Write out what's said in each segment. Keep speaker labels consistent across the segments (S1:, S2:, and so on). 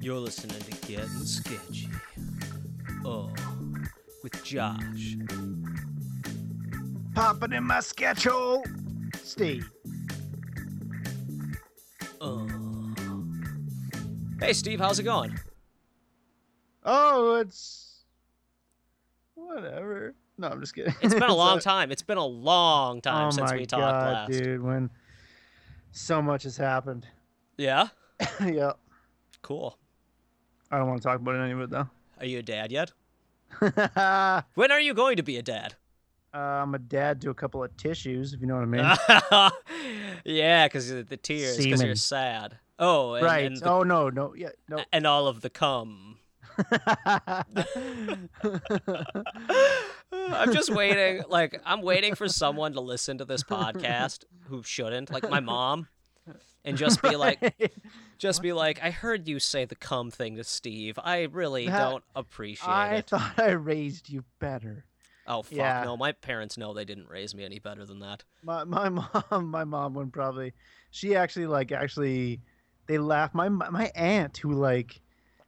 S1: You're listening to Getting Sketchy. Oh, with Josh.
S2: Popping in my sketch hole. Steve.
S1: Oh. Hey, Steve, how's it going?
S2: Oh, it's whatever. No, I'm just kidding.
S1: It's been a long time. It's been a long time
S2: oh
S1: since we talked
S2: God,
S1: last.
S2: dude. When so much has happened.
S1: Yeah?
S2: yeah.
S1: Cool.
S2: I don't want to talk about any of it though.
S1: Are you a dad yet?
S2: uh,
S1: When are you going to be a dad?
S2: I'm a dad to a couple of tissues, if you know what I mean.
S1: yeah, because the tears, because you're sad. Oh, and,
S2: right.
S1: And, the-
S2: oh no, no, yeah, no.
S1: and all of the cum. I'm just waiting. Like, I'm waiting for someone to listen to this podcast who shouldn't, like my mom, and just be like, just be like, I heard you say the cum thing to Steve. I really
S2: That-
S1: don't appreciate
S2: I
S1: it.
S2: I thought I raised you better.
S1: Oh fuck
S2: yeah.
S1: no, my parents know they didn't raise me any better than that.
S2: My my mom my mom would probably she actually like actually they laugh my my aunt who like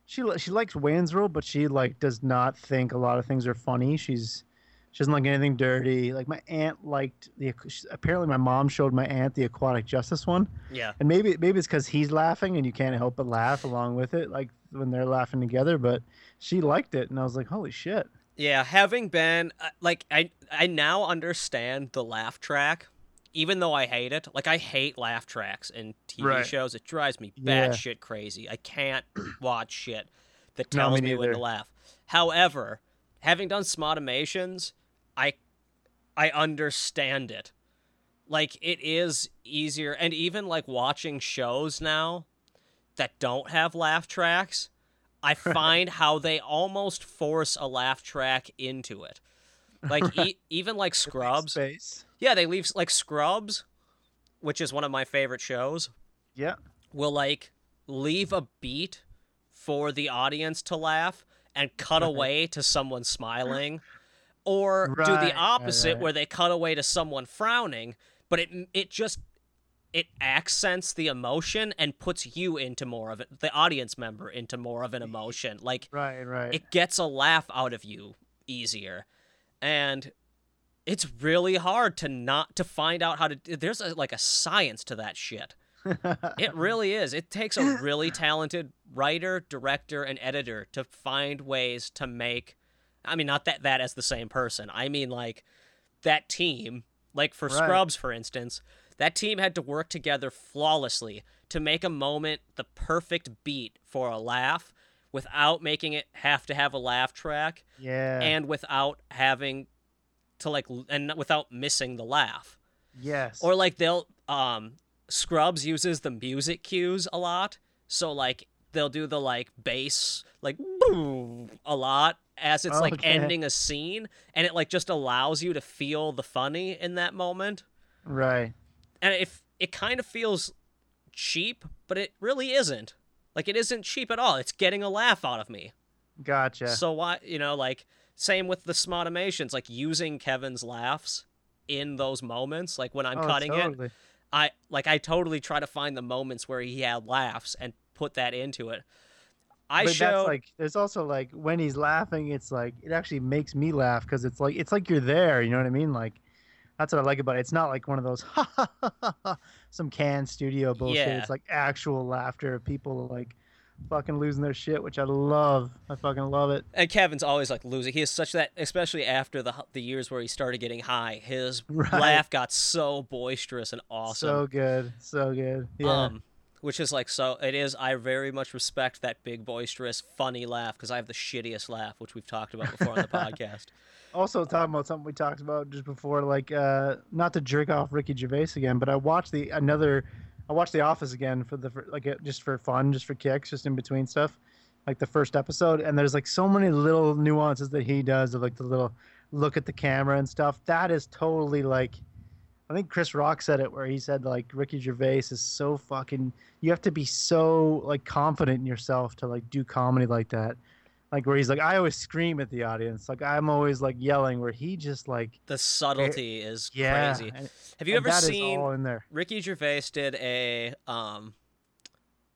S2: she she likes Wayne's World but she like does not think a lot of things are funny. She's she doesn't like anything dirty. Like my aunt liked the she- apparently my mom showed my aunt the aquatic justice one
S1: Yeah.
S2: and maybe maybe it's because he's laughing and you can't help but laugh along with it like when they're laughing together. But she liked it and I was like holy shit.
S1: Yeah, having been uh, like I I now understand the laugh track, even though I hate it. Like I hate laugh tracks in TV
S2: Right.
S1: shows. It drives me
S2: Yeah.
S1: bad shit crazy. I can't watch shit that
S2: No,
S1: tells
S2: me
S1: me, when to laugh. However, having done Smodimations, I I understand it. Like it is easier and even like watching shows now that don't have laugh tracks, I find how they almost force a laugh track into it. Like e- even like Scrubs. Yeah, they leave like Scrubs, which is one of my favorite shows,
S2: Yeah.
S1: will like leave a beat for the audience to laugh and cut away to someone smiling or do
S2: Right,
S1: the
S2: right,
S1: opposite
S2: right.
S1: where they cut away to someone frowning, but it it just it accents the emotion and puts you into more of it, the audience member into more of an emotion. Like
S2: Right, right.
S1: it gets a laugh out of you easier and it's really hard to not to find out how to there's a, like a science to that shit it really is it takes a really talented writer director and editor to find ways to make i mean not that that as the same person i mean like that team like for
S2: Right.
S1: scrubs for instance that team had to work together flawlessly to make a moment the perfect beat for a laugh without making it have to have a laugh track
S2: yeah.
S1: and without having to like and without missing the laugh
S2: yes.
S1: or like they'll um scrubs uses the music cues a lot so like they'll do the like bass like boom a lot as it's like ending a scene and it like just allows you to feel the funny in that moment
S2: right.
S1: and if it kind of feels cheap but it really isn't like it isn't cheap at all it's getting a laugh out of me
S2: Gotcha.
S1: so why you know like same with the smodimations like using kevin's laughs in those moments like when i'm
S2: Oh,
S1: cutting it. I like I totally try to find the moments where he had laughs and put that into it. I
S2: but
S1: show
S2: that's like there's also like when he's laughing, it's like it actually makes me laugh because it's like it's like you're there. You know what I mean? Like that's what I like about it. It's not like one of those some canned studio bullshit.
S1: Yeah.
S2: It's like actual laughter of people like fucking losing their shit, which I love. I fucking love it.
S1: and Kevin's always like losing. He is such that, especially after the the years where he started getting high, his
S2: Right.
S1: laugh got so boisterous and awesome.
S2: So good, so good. Yeah.
S1: Um, which is like so. It is. I very much respect that big boisterous, funny laugh because I have the shittiest laugh, which we've talked about before on the podcast.
S2: also talking about something we talked about just before, like uh, not to jerk off Ricky Gervais again, but I watched the another, I watched The Office again for the for, like uh, just for fun, just for kicks, just in between stuff, like the first episode, and there's like so many little nuances that he does of like the little look at the camera and stuff. That is totally like, I think Chris Rock said it where he said like Ricky Gervais is so fucking, you have to be so like confident in yourself to like do comedy like that like where he's like i always scream at the audience like i'm always like yelling where he just like
S1: The subtlety is
S2: yeah
S1: crazy.
S2: and-
S1: Have you ever
S2: that is
S1: seen
S2: all in there
S1: Ricky Gervais did a um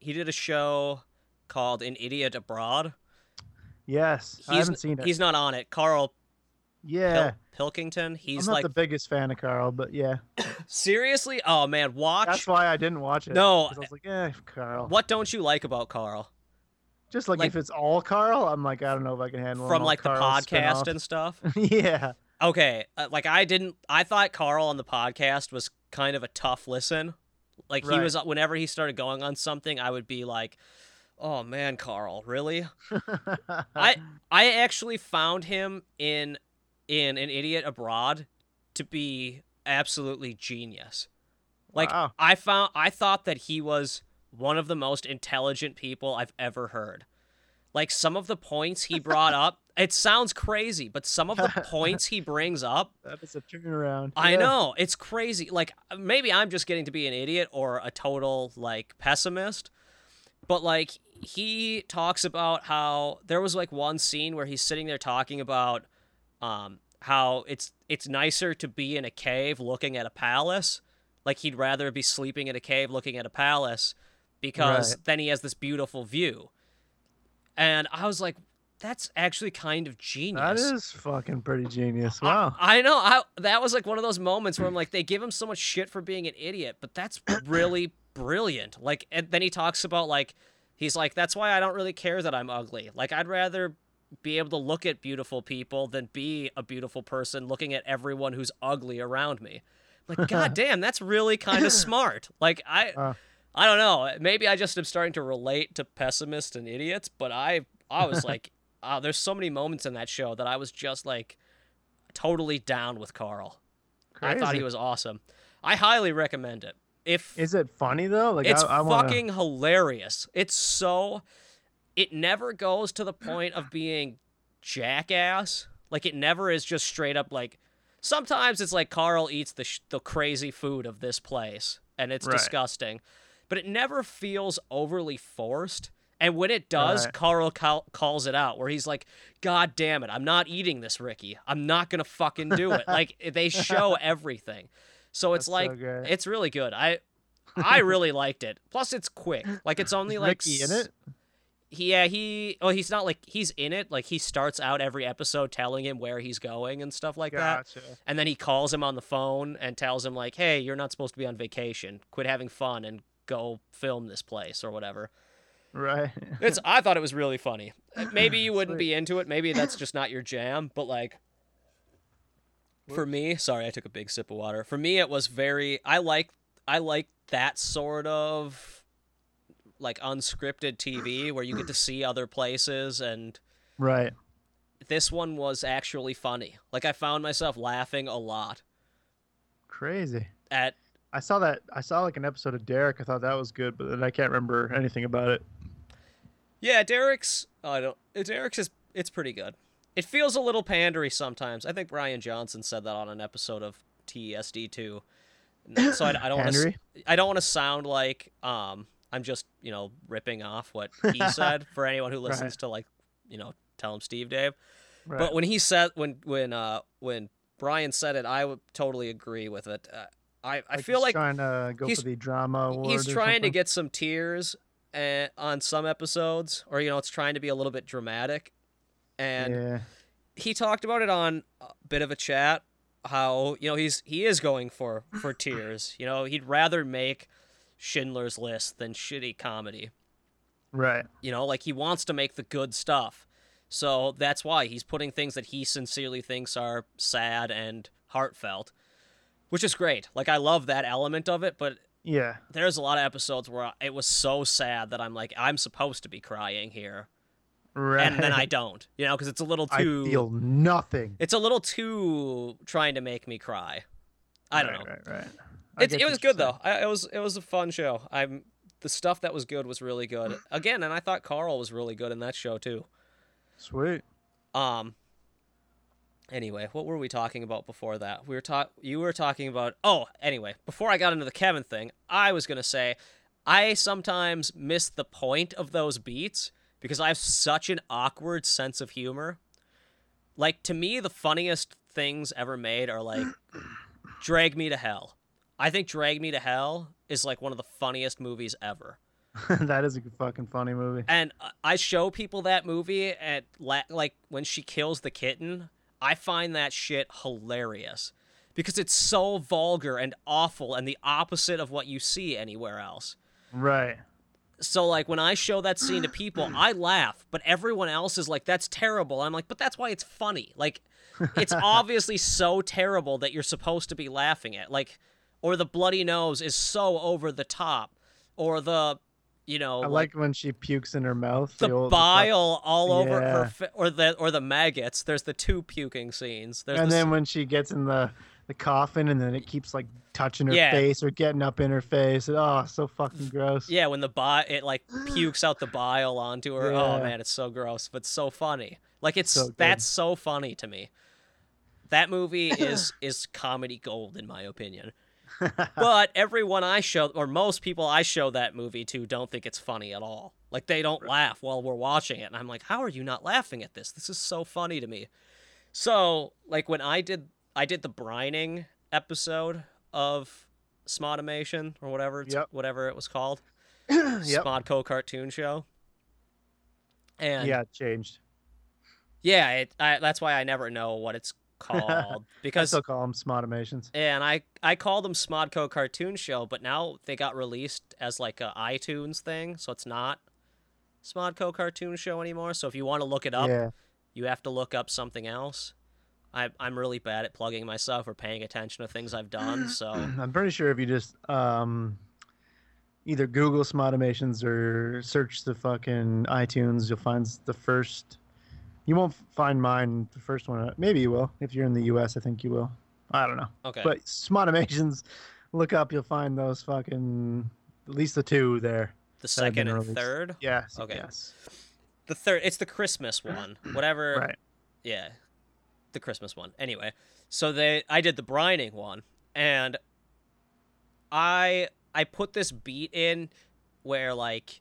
S1: he did a show called An Idiot Abroad.
S2: Yes,
S1: He's
S2: I haven't seen it.
S1: he's not on it. Carl
S2: yeah,
S1: Pil- Pilkington. He's
S2: I'm not
S1: like
S2: the biggest fan of Carl, but yeah,
S1: seriously. Oh man, watch.
S2: that's why I didn't watch it.
S1: No,
S2: I was like, eh, Carl.
S1: What don't you like about Carl?
S2: Just like,
S1: like-
S2: if it's all Carl, I'm like, I don't know if I can handle
S1: From like the podcast
S2: spin-off.
S1: and stuff.
S2: yeah,
S1: Okay, uh, like I didn't. I thought Carl on the podcast was kind of a tough listen. Like he was. Whenever he started going on something, I would be like, "Oh man, Carl, really?" I I actually found him in in an idiot abroad to be absolutely genius. Like
S2: Wow.
S1: I found I thought that he was one of the most intelligent people I've ever heard. Like some of the points he brought up, it sounds crazy, but some of the points he brings up,
S2: that is a turnaround.
S1: I
S2: Yeah.
S1: know, it's crazy. Like maybe I'm just getting to be an idiot or a total like pessimist. But like he talks about how there was like one scene where he's sitting there talking about um how it's it's nicer to be in a cave looking at a palace. Like he'd rather be sleeping in a cave looking at a palace because
S2: Right.
S1: then he has this beautiful view. And I was like that's actually kind of genius.
S2: That is fucking pretty genius.
S1: I-
S2: Wow.
S1: I, know. I, that was like one of those moments where I'm like, they give him so much shit for being an idiot, but that's really brilliant. Like, and then he talks about like, he's like, that's why I don't really care that I'm ugly. Like, I'd rather be able to look at beautiful people than be a beautiful person looking at everyone who's ugly around me. I'm like, god damn, that's really kind of smart. Like, I,
S2: Uh.
S1: I don't know. Maybe I just am starting to relate to pessimists and idiots, but I, I was like, uh, there's so many moments in that show that I was just like totally down with Carl. I thought he was awesome. I highly recommend it. If
S2: Is it funny though? Like
S1: it's
S2: I, I wanna...
S1: fucking hilarious. It's so it never goes to the point of being jackass. Like it never is just straight up like sometimes it's like Carl eats the sh- the crazy food of this place and it's
S2: Right.
S1: disgusting. But it never feels overly forced. And when it does,
S2: Right.
S1: Carl cal- calls it out where he's like, God damn it, I'm not eating this, Ricky. I'm not going to fucking do it. like they show everything. So it's
S2: That's so
S1: like
S2: great.
S1: it's really good. I I really liked it. Plus it's quick. Like it's only like
S2: Ricky in it.
S1: Yeah, he oh he's not like he's in it. Like he starts out every episode telling him where he's going and stuff like that.
S2: Gotcha.
S1: And then he calls him on the phone and tells him like, "Hey, you're not supposed to be on vacation. Quit having fun and go film this place or whatever."
S2: Right.
S1: It's I thought it was really funny. Uh, Maybe you wouldn't be into it. Maybe that's just not your jam, but like for me, sorry, I took a big sip of water. For me it was very I like I like that sort of like unscripted TV where you get to see other places and
S2: right.
S1: this one was actually funny. Like I found myself laughing a lot
S2: Crazy.
S1: at
S2: I saw that. I saw like an episode of Derek. I thought that was good, but then I can't remember anything about it.
S1: Yeah, Derek's. Oh, I don't. Derek's is. It's pretty good. It feels a little pandery sometimes. I think Bryan Johnson said that on an episode of TSD two. So I, I don't want to. I don't want to sound like um I'm just you know ripping off what he said for anyone who listens
S2: Right.
S1: to like you know tell him Steve Dave.
S2: Right.
S1: But when he said when when uh when Bryan said it, I would totally agree with it. Uh, I I
S2: Like
S1: feel
S2: he's
S1: like
S2: trying to go for the drama award.
S1: he's trying to get some tears uh, on some episodes or you know it's trying to be a little bit dramatic and
S2: yeah.
S1: he talked about it on a bit of a chat how you know he's he is going for for tears you know he'd rather make schindler's list than shitty comedy
S2: Right.
S1: you know like he wants to make the good stuff so that's why he's putting things that he sincerely thinks are sad and heartfelt which is great like i love that element of it but
S2: Yeah.
S1: there's a lot of episodes where it was so sad that I'm like, I'm supposed to be crying here,
S2: Right.
S1: and then I don't, you know, because it's a little
S2: I
S1: too,
S2: feel nothing.
S1: it's a little too trying to make me cry. I don't
S2: right,
S1: know.
S2: Right. Right. I
S1: It's, it was good though. I, it was it was a fun show. I'm the stuff that was good was really good. Again, and I thought Carl was really good in that show too.
S2: Sweet.
S1: Um. Anyway, what were we talking about before that? We were talk. You were talking about. Oh, anyway, before I got into the Kevin thing, I was gonna say, I sometimes miss the point of those beats because I have such an awkward sense of humor. Like to me, the funniest things ever made are like, "Drag Me to Hell." I think "Drag Me to Hell" is like one of the funniest movies ever.
S2: that is a fucking funny movie.
S1: And I show people that movie at la- like when she kills the kitten. I find that shit hilarious because it's so vulgar and awful and the opposite of what you see anywhere else.
S2: Right.
S1: So like when I show that scene to people, I laugh, but everyone else is like, "That's terrible." I'm like, "But that's why it's funny." Like, it's obviously so terrible that you're supposed to be laughing at. Like, or the bloody nose is so over the top, or the, you know,
S2: I like when she pukes in her mouth.
S1: the,
S2: old-
S1: bile all over her,
S2: Yeah.
S1: fa- or the or the maggots. There's the two puking scenes. There's
S2: and
S1: the,
S2: then
S1: s-
S2: when she gets in the the coffin and then it keeps like touching her
S1: Yeah.
S2: face or getting up in her face. Oh, so fucking gross.
S1: yeah, when the bi- it like pukes out the bile onto her. Oh man, it's so gross, but so funny. Like it's
S2: So
S1: that's so funny to me. That movie is is comedy gold in my opinion. but everyone I show, or most people I show that movie to, don't think it's funny at all. Like they don't laugh while we're watching it, and I'm like, how are you not laughing at this? This is so funny to me. So, like when I did, I did the brining episode of Smodimation or whatever, it's,
S2: Yep.
S1: whatever it was called,
S2: yep.
S1: Smodco cartoon show. And
S2: Yeah, it changed.
S1: yeah, it, I, that's why I never know what it's called
S2: I
S1: because
S2: still call them Smodimations.
S1: and I I called them Smodco Cartoon Show, but now they got released as like a iTunes thing, so it's not Smodco Cartoon Show anymore. So if you want to look it up,
S2: Yeah.
S1: you have to look up something else. I I'm really bad at plugging myself or paying attention to things I've done, so
S2: I'm pretty sure if you just um, either Google Smodimations or search the fucking iTunes, you'll find the first. You won't find mine, the first one. Maybe you will. If you're in the US, I think you will. I don't know.
S1: okay.
S2: But Smodimations, look up, you'll find those fucking. At least the two there.
S1: the
S2: that have been
S1: second and
S2: released.
S1: third,
S2: Yes.
S1: Okay.
S2: Yes.
S1: the third, it's the Christmas one, whatever.
S2: Right.
S1: Yeah, the Christmas one. Anyway, so they I did the brining one, and I I put this beat in where like,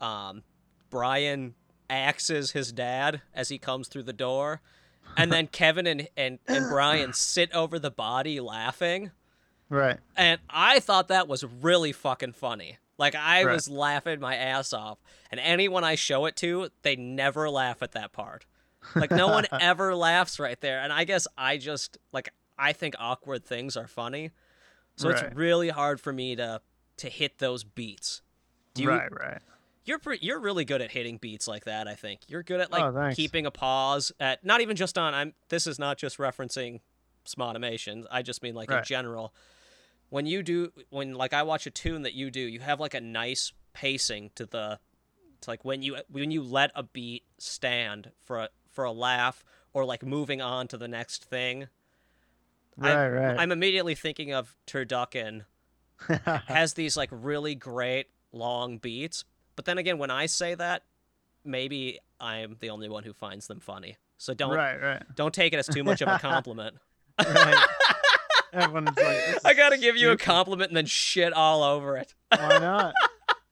S1: um, Brian axes his dad as he comes through the door, and then Kevin and and and Brian sit over the body laughing,
S2: Right.
S1: and I thought that was really fucking funny. Like I
S2: Right.
S1: was laughing my ass off, and anyone I show it to, they never laugh at that part. Like no one ever laughs right there, and I guess I just like I think awkward things are funny, so
S2: Right.
S1: it's really hard for me to to hit those beats. Do you,
S2: right. Right.
S1: You're pre- you're really good at hitting beats like that. I think you're good at like
S2: Oh,
S1: keeping a pause at not even just on. I'm. This is not just referencing Smodimations. I just mean like in general. When you do, when like I watch a tune that you do, you have like a nice pacing to the, to like when you when you let a beat stand for a for a laugh or like moving on to the next thing.
S2: Right.
S1: I,
S2: right.
S1: I'm immediately thinking of Turducken has these like really great long beats. But then again, when I say that, maybe I'm the only one who finds them funny. So don't
S2: right. Right.
S1: don't take it as too much of a compliment.
S2: right. Everyone's like,
S1: I gotta give you a compliment and then shit all over it.
S2: Why not?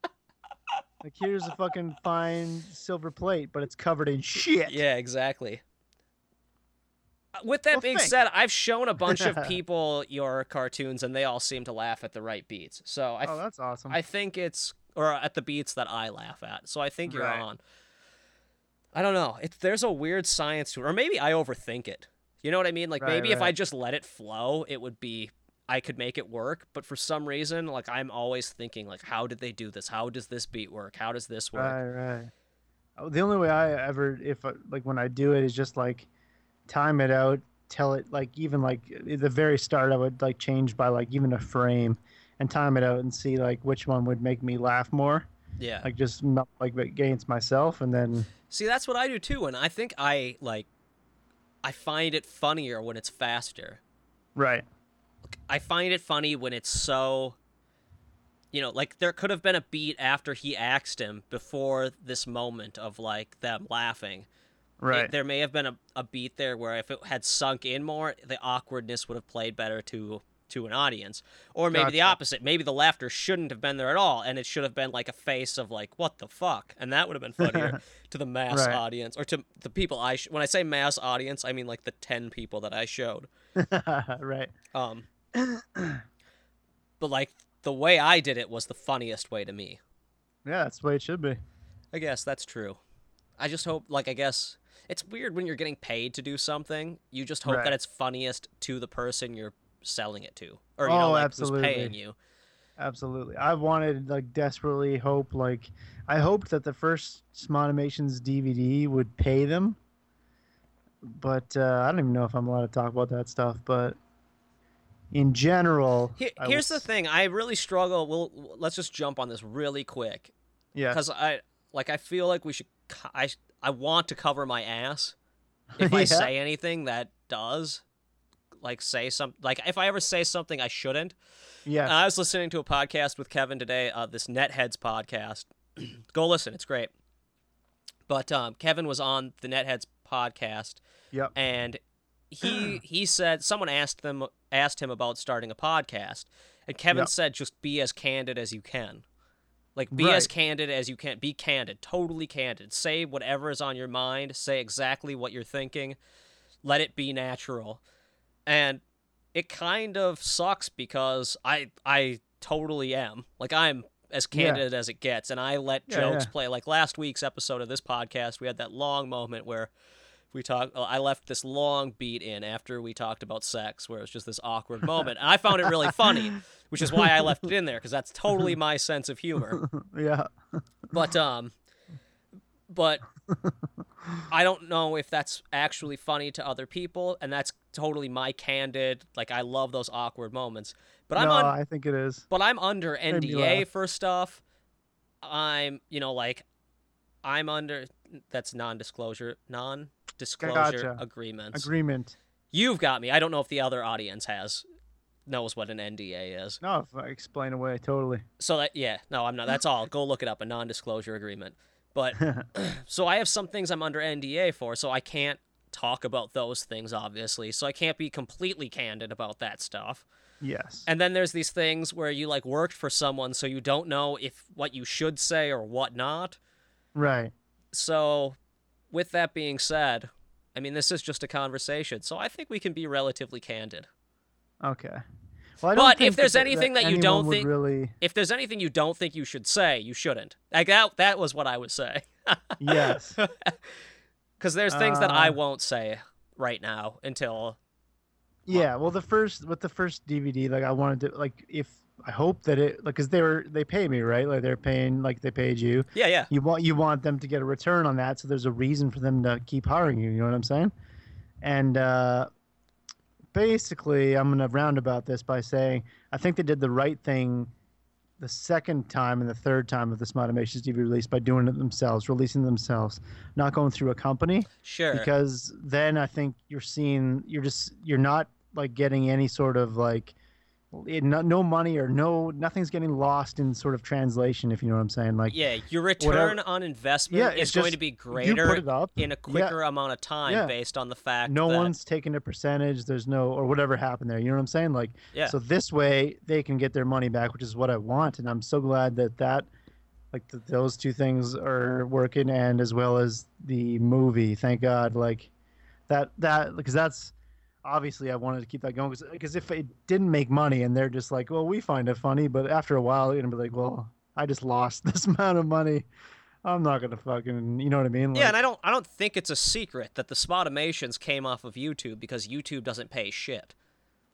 S2: like here's a fucking fine silver plate, but it's covered in shit.
S1: Yeah, exactly. Uh, With that
S2: Well,
S1: being
S2: thanks.
S1: said, I've shown a bunch of people your cartoons and they all seem to laugh at the right beats. So I,
S2: Oh, that's awesome.
S1: I think it's or at the beats that I laugh at. So I think you're
S2: Right.
S1: on. I don't know. It's there's a weird science to it, or maybe I overthink it. You know what I mean? Like
S2: Right,
S1: maybe if I just let it flow, it would be I could make it work. But for some reason, like I'm always thinking, like, how did they do this? How does this beat work? How does this work?
S2: Right, right. Oh, The only way I ever, if I- like when I do it, is just like time it out, tell it like even like at the very start, I would like change by like even a frame, and time it out and see like which one would make me laugh more,
S1: Yeah.
S2: like just not like against myself, and then
S1: See, that's what I do too, and I think I like I find it funnier when it's faster.
S2: right,
S1: I find it funny when it's so you know, like there could have been a beat after he axed him before this moment of like them laughing. It-
S2: right,
S1: there may have been a, a beat there where if it had sunk in more, the awkwardness would have played better to to an audience. Or maybe the opposite. Maybe the laughter shouldn't have been there at all and it should have been like a face of like what the fuck and that would have been funnier to the mass
S2: Right.
S1: audience or to the people I sh- when I say mass audience, I mean like the 10 people that I showed.
S2: right.
S1: Um but like the way I did it was the funniest way to me.
S2: Yeah, that's the way it should be.
S1: I guess that's true. I just hope, like, I guess it's weird when you're getting paid to do something. You just hope
S2: Right.
S1: that it's funniest to the person you're selling it to, or you know,
S2: Oh,
S1: like
S2: absolutely.
S1: who's paying you.
S2: Absolutely. I wanted like desperately hope like I hoped that the first Smodimations DVD would pay them. But uh, I don't even know if I'm allowed to talk about that stuff, but in general,
S1: Here, here's the thing: I really struggle. We'll let's just jump on this really quick
S2: Yeah.
S1: because I like I feel like we should. I I want to cover my ass if I
S2: Yeah.
S1: say anything that does like say some like if I ever say something I shouldn't.
S2: Yeah.
S1: I was listening to a podcast with Kevin today, uh, this Netheads podcast. Go listen; it's great. But um, Kevin was on the Netheads podcast,
S2: yep.
S1: and he he said someone asked them asked him about starting a podcast, and Kevin
S2: Yep.
S1: said just be as candid as you can. Like be as candid as you can. Be candid, totally candid. Say whatever is on your mind. Say exactly what you're thinking. Let it be natural. And it kind of sucks because I I totally am. Like I'm as
S2: Yeah.
S1: candid as it gets and I let
S2: Yeah,
S1: jokes
S2: yeah.
S1: play. Like last week's episode of this podcast, we had that long moment where we talked I left this long beat in after we talked about sex where it was just this awkward moment. And I found it really funny, which is why I left it in there because that's totally my sense of humor.
S2: Yeah.
S1: But um but I don't know if that's actually funny to other people and that's totally my candid like I love those awkward moments. But I'm
S2: no,
S1: on
S2: I think it is.
S1: but I'm under NDA for stuff. I'm, you know, like I'm under that's non-disclosure, non-disclosure
S2: Gotcha.
S1: agreements.
S2: Agreement.
S1: You've got me. I don't know if the other audience has knows what an NDA is.
S2: No, if I explain away totally.
S1: So that yeah, no, I'm not. That's all. Go look it up. A non-disclosure agreement. But so I have some things I'm under NDA for, so I can't talk about those things obviously. So I can't be completely candid about that stuff.
S2: yes.
S1: And then there's these things where you like worked for someone so you don't know if what you should say or what not.
S2: right.
S1: So with that being said, I mean this is just a conversation. So I think we can be relatively candid.
S2: Okay. Well,
S1: But if there's
S2: that-
S1: anything that you don't think-
S2: really
S1: If there's anything you don't think you should say, you shouldn't. Like that that was what I would say.
S2: yes.
S1: Cuz there's things that I
S2: Uh,
S1: won't say right now until
S2: Yeah, well, the first with the first DVD, like I wanted to like if I hope that it like because they were they pay me right, like they're paying like they paid you.
S1: Yeah, yeah.
S2: You want you want them to get a return on that, so there's a reason for them to keep hiring you. You know what I'm saying? And uh, basically, I'm gonna roundabout this by saying I think they did the right thing the second time and the third time of this Motivations DVD release by doing it themselves, releasing themselves, not going through a company
S1: Sure.
S2: because then I think you're seeing you're just you're not like getting any sort of like it, no, no money or no nothing's getting lost in sort of translation if you know what I'm saying like
S1: yeah, your return on investment
S2: Yeah,
S1: is
S2: it's
S1: going to be greater
S2: put it up
S1: in a quicker amount of time
S2: Yeah.
S1: based on the fact that
S2: no
S1: that
S2: one's taking a percentage there's no or whatever happened there you know what I'm saying like
S1: Yeah.
S2: so this way they can get their money back which is what I want and I'm so glad that that like th those two things are working and as well as the movie thank god like that that because that's obviously I wanted to keep that going because if it didn't make money and they're just like, well, we find it funny, but after a while, you're gonna be like, well, I just lost this amount of money. I'm not gonna fucking, you know what I mean?
S1: Yeah, and I don't I don't think it's a secret that the Smodimations came off of YouTube because YouTube doesn't pay shit.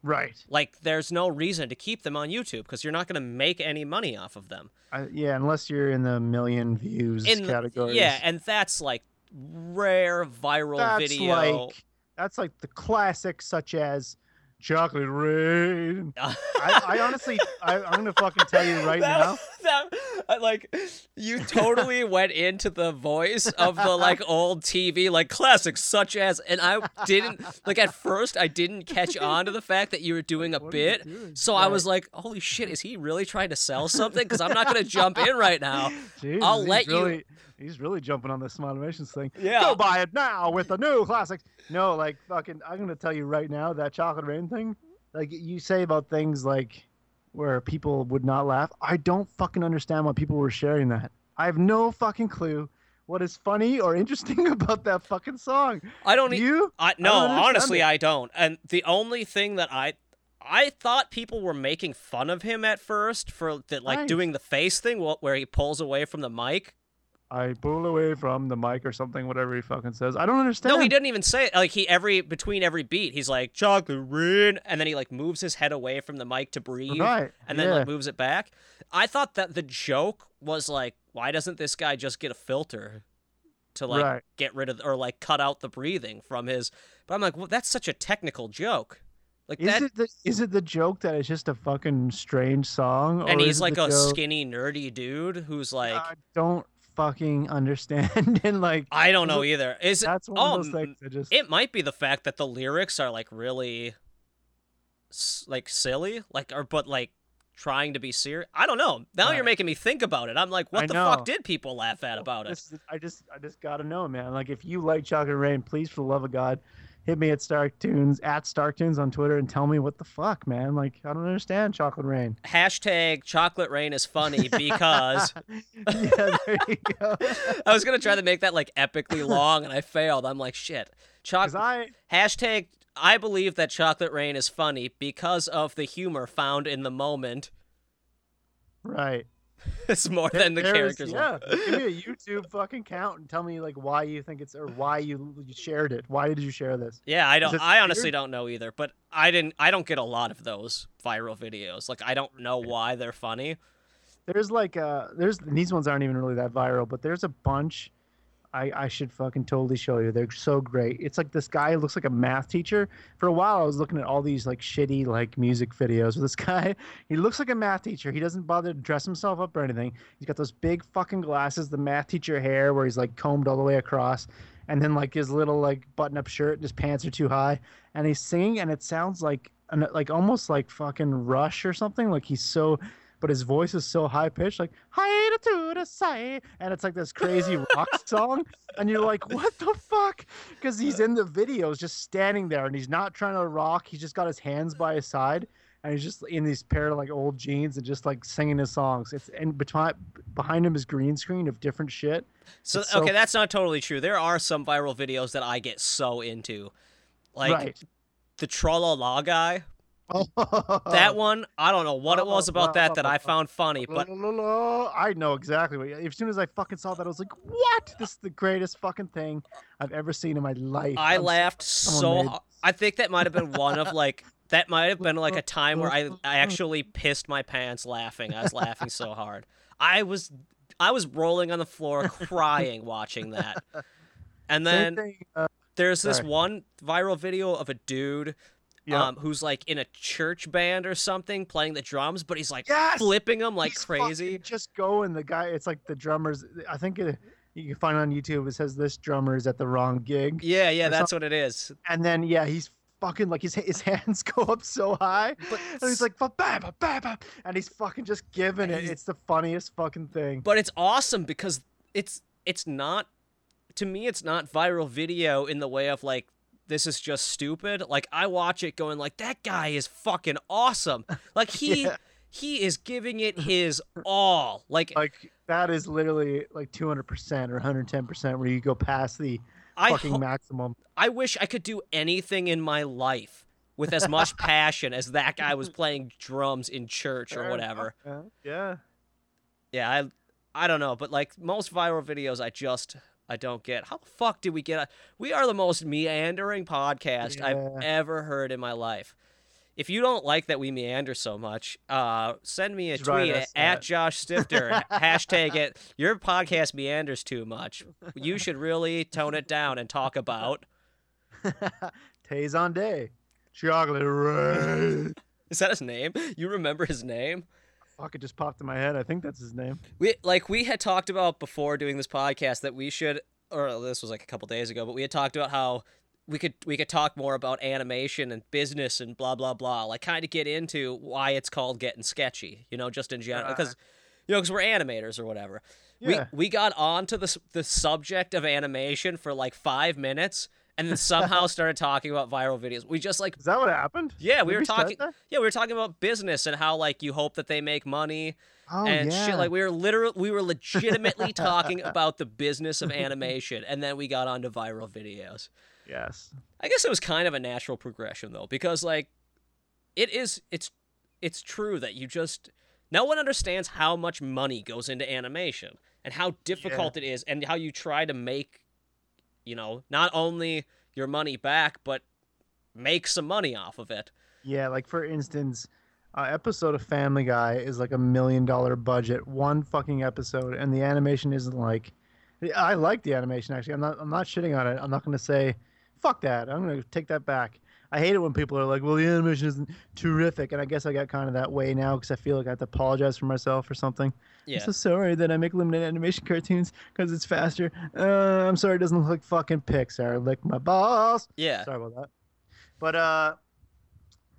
S2: right.
S1: Like there's no reason to keep them on YouTube because you're not going to make any money off of them.
S2: I, yeah, unless you're in the million views
S1: In the- yeah, and that's like rare viral
S2: that's
S1: video.
S2: like that's like the classics such as Chocolate Rain. I, I honestly, I, I'm gonna fucking tell you right now.
S1: That- uh, like you totally went into the voice of the like old TV like classics such as and I didn't like at first I didn't catch on to the fact that you were doing a
S2: What
S1: bit
S2: doing?
S1: so I was like holy shit is he really trying to sell something cuz I'm not going to jump in right now
S2: Jesus,
S1: I'll
S2: he's
S1: let you-
S2: really, He's really jumping on this Motivations thing.
S1: Yeah.
S2: Go buy it now with the new classics. No, like fucking, I'm gonna tell you right now that chocolate rain thing. Like you say about things like where people would not laugh. I don't fucking understand why people were sharing that. I have no fucking clue what is funny or interesting about that fucking song.
S1: I don't
S2: You?
S1: I no,
S2: understand
S1: honestly,
S2: it.
S1: I don't. And the only thing that I I thought people were making fun of him at first for the, like
S2: Right.
S1: doing the face thing where he pulls away from the mic.
S2: I pull away from the mic or something, whatever he fucking says. I don't understand.
S1: No, he didn't even say it. Like he every between every beat, he's like chocolate rain, and then he like moves his head away from the mic to breathe,
S2: Right.
S1: and then
S2: yeah.
S1: like moves it back. I thought that the joke was like, why doesn't this guy just get a filter to like
S2: Right.
S1: get rid of or like cut out the breathing from his? But I'm like, well, that's such a technical joke. Like
S2: Is
S1: that,
S2: it the is it the joke that it's just a fucking strange song?
S1: and he's like a
S2: joke,
S1: skinny, nerdy dude who's like,
S2: I don't fucking understand and like
S1: I don't know either. Is
S2: that's one
S1: oh,
S2: of those things just
S1: It might be the fact that the lyrics are like really, like silly, like or but like trying to be serious. I don't know. Now you're making me think about it. I'm like, what
S2: I
S1: the
S2: know.
S1: fuck did people laugh at about it?
S2: Is- I just I just gotta know, man. Like if you like Chocolate Rain, please for the love of God, hit me at Stark Tunes at Stark Tunes on Twitter and tell me what the fuck, man. Like I don't understand Chocolate Rain.
S1: Hashtag chocolate rain is funny because
S2: yeah, there you go.
S1: I was gonna try to make that like epically long and I failed. I'm like, shit. Chocolate
S2: I
S1: hashtag. I believe that chocolate rain is funny because of the humor found in the moment.
S2: right.
S1: It's more than the
S2: There is-
S1: characters.
S2: Yeah, give me a YouTube fucking count and tell me like why you think it's or why you, you shared it. Why did you share this?
S1: Yeah, I don't. I honestly
S2: weird?
S1: don't know either. But I didn't. I don't get a lot of those viral videos. Like I don't know why they're funny.
S2: There's like uh there's these ones aren't even really that viral, but there's a bunch I, I should fucking totally show you. They're so great. It's like this guy looks like a math teacher. For a while I was looking at all these like shitty like music videos with this guy. He looks like a math teacher. He doesn't bother to dress himself up or anything. He's got those big fucking glasses, the math teacher hair where he's like combed all the way across, and then like his little like button up shirt and his pants are too high. And he's singing and it sounds like an, like almost like fucking Rush or something. Like he's so but his voice is so high pitched, like "Hi to the side," and it's like this crazy rock song, and you're like, "What the fuck?" Because he's in the videos, just standing there, and he's not trying to rock. He's just got his hands by his side, and he's just in these pair of like old jeans and just like singing his songs. It's and behind behind him is green screen of different shit.
S1: So,
S2: so-
S1: okay, that's not totally true. There are some viral videos that I get so into, like
S2: right.
S1: the Trololo guy. That one, I don't know what it was about that that I found funny, but
S2: I know exactly what. As soon as I fucking saw that, I was like, "What? This is the greatest fucking thing I've ever seen in my life."
S1: I
S2: I'm
S1: laughed so.
S2: made-
S1: I think that might have been one of like that might have been like a time where I I actually pissed my pants laughing. I was laughing so hard. I was I was rolling on the floor crying watching that. And then
S2: uh,
S1: there's this one viral video of a dude
S2: yeah.
S1: um, who's like in a church band or something playing the drums, but he's like
S2: Yes!
S1: flipping them like
S2: He's
S1: crazy.
S2: Just going. The guy. It's like the drummers. I think it, you can find on YouTube. It says this drummer is at the wrong gig,
S1: Yeah, yeah, that's what it is.
S2: and then yeah, he's fucking like his his hands go up so high,
S1: But
S2: and he's like ba ba ba ba ba, and he's fucking just giving it. It's the funniest fucking thing.
S1: but it's awesome because it's it's not to me it's not viral video in the way of like this is just stupid like i watch it going like that guy is fucking awesome like he
S2: Yeah.
S1: he is giving it his all like
S2: Like that is literally like 200 percent or 110 percent where you go past the
S1: i
S2: fucking
S1: ho-
S2: maximum.
S1: i wish i could do anything in my life with as much passion as that guy was playing drums in church or whatever.
S2: Yeah.
S1: yeah i i don't know but like most viral videos i just i don't get how the fuck did we get a, we are the most meandering podcast
S2: Yeah.
S1: i've ever heard in my life if you don't like that we meander so much uh send me a
S2: Just
S1: tweet
S2: us
S1: at, josh stifter hashtag it your podcast meanders too much you should really tone it down and talk about
S2: Tay Zonday. Chocolate Ray.
S1: is that his name you remember his name
S2: Fuck, it just popped in my head. I think that's his name.
S1: We like we had talked about before doing this podcast that we should or this was like a couple days ago, but we had talked about how we could we could talk more about animation and business and blah blah blah, like kind of get into why it's called getting sketchy, you know, just in general
S2: Uh.
S1: because you know because we're animators or whatever.
S2: Yeah.
S1: We we got onto the the subject of animation for like 5 minutes and then somehow started talking about viral videos. We just like
S2: Is that what happened?
S1: yeah, we
S2: Did
S1: were
S2: start
S1: talking yeah, we were talking about business and how like you hope that they make money
S2: Oh
S1: and
S2: yeah.
S1: shit like we were literally we were legitimately talking about the business of animation and then we got onto viral videos
S2: yes.
S1: i guess it was kind of a natural progression though because like it is it's it's true that you just no one understands how much money goes into animation and how difficult it is and how you try to make you know not only your money back but make some money off of it
S2: Yeah, like for instance, episode of Family Guy is like a million dollar budget, one fucking episode, and the animation isn't like. I like the animation actually. I'm not. I'm not shitting on it. I'm not going to say, "Fuck that." I'm going to take that back. I hate it when people are like, "Well, the animation isn't terrific," and I guess I got kind of that way now because I feel like I have to apologize for myself or something.
S1: Yeah
S2: I'm so sorry that I make limited animation cartoons because it's faster. Uh, I'm sorry it doesn't look like fucking Pixar. Lick my balls.
S1: yeah
S2: Sorry about that. But uh,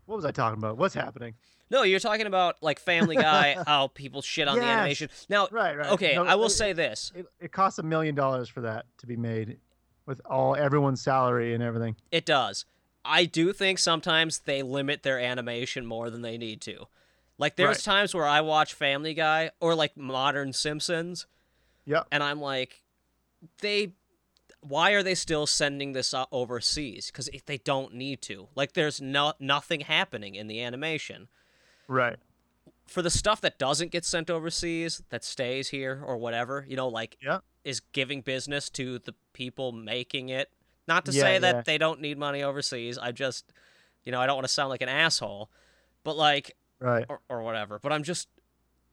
S2: what was I talking about? What's happening?
S1: no you're talking about like family guy how people shit on the animation now
S2: Right, right.
S1: okay
S2: No,
S1: i will
S2: it-
S1: say this
S2: It, it costs a million dollars for that to be made, with all everyone's salary and everything.
S1: It does. I do think sometimes they limit their animation more than they need to. Like there's
S2: Right.
S1: times where I watch Family Guy or like modern Simpsons
S2: Yep.
S1: and I'm like they why are they still sending this overseas cuz they don't need to. Like there's no nothing happening in the animation.
S2: Right.
S1: For the stuff that doesn't get sent overseas that stays here or whatever, you know, like
S2: Yeah.
S1: is giving business to the people making it. Not to
S2: Yeah,
S1: say that
S2: yeah.
S1: they don't need money overseas. I just, you know, I don't want to sound like an asshole, but like,
S2: Right.
S1: or, or whatever. But I'm just,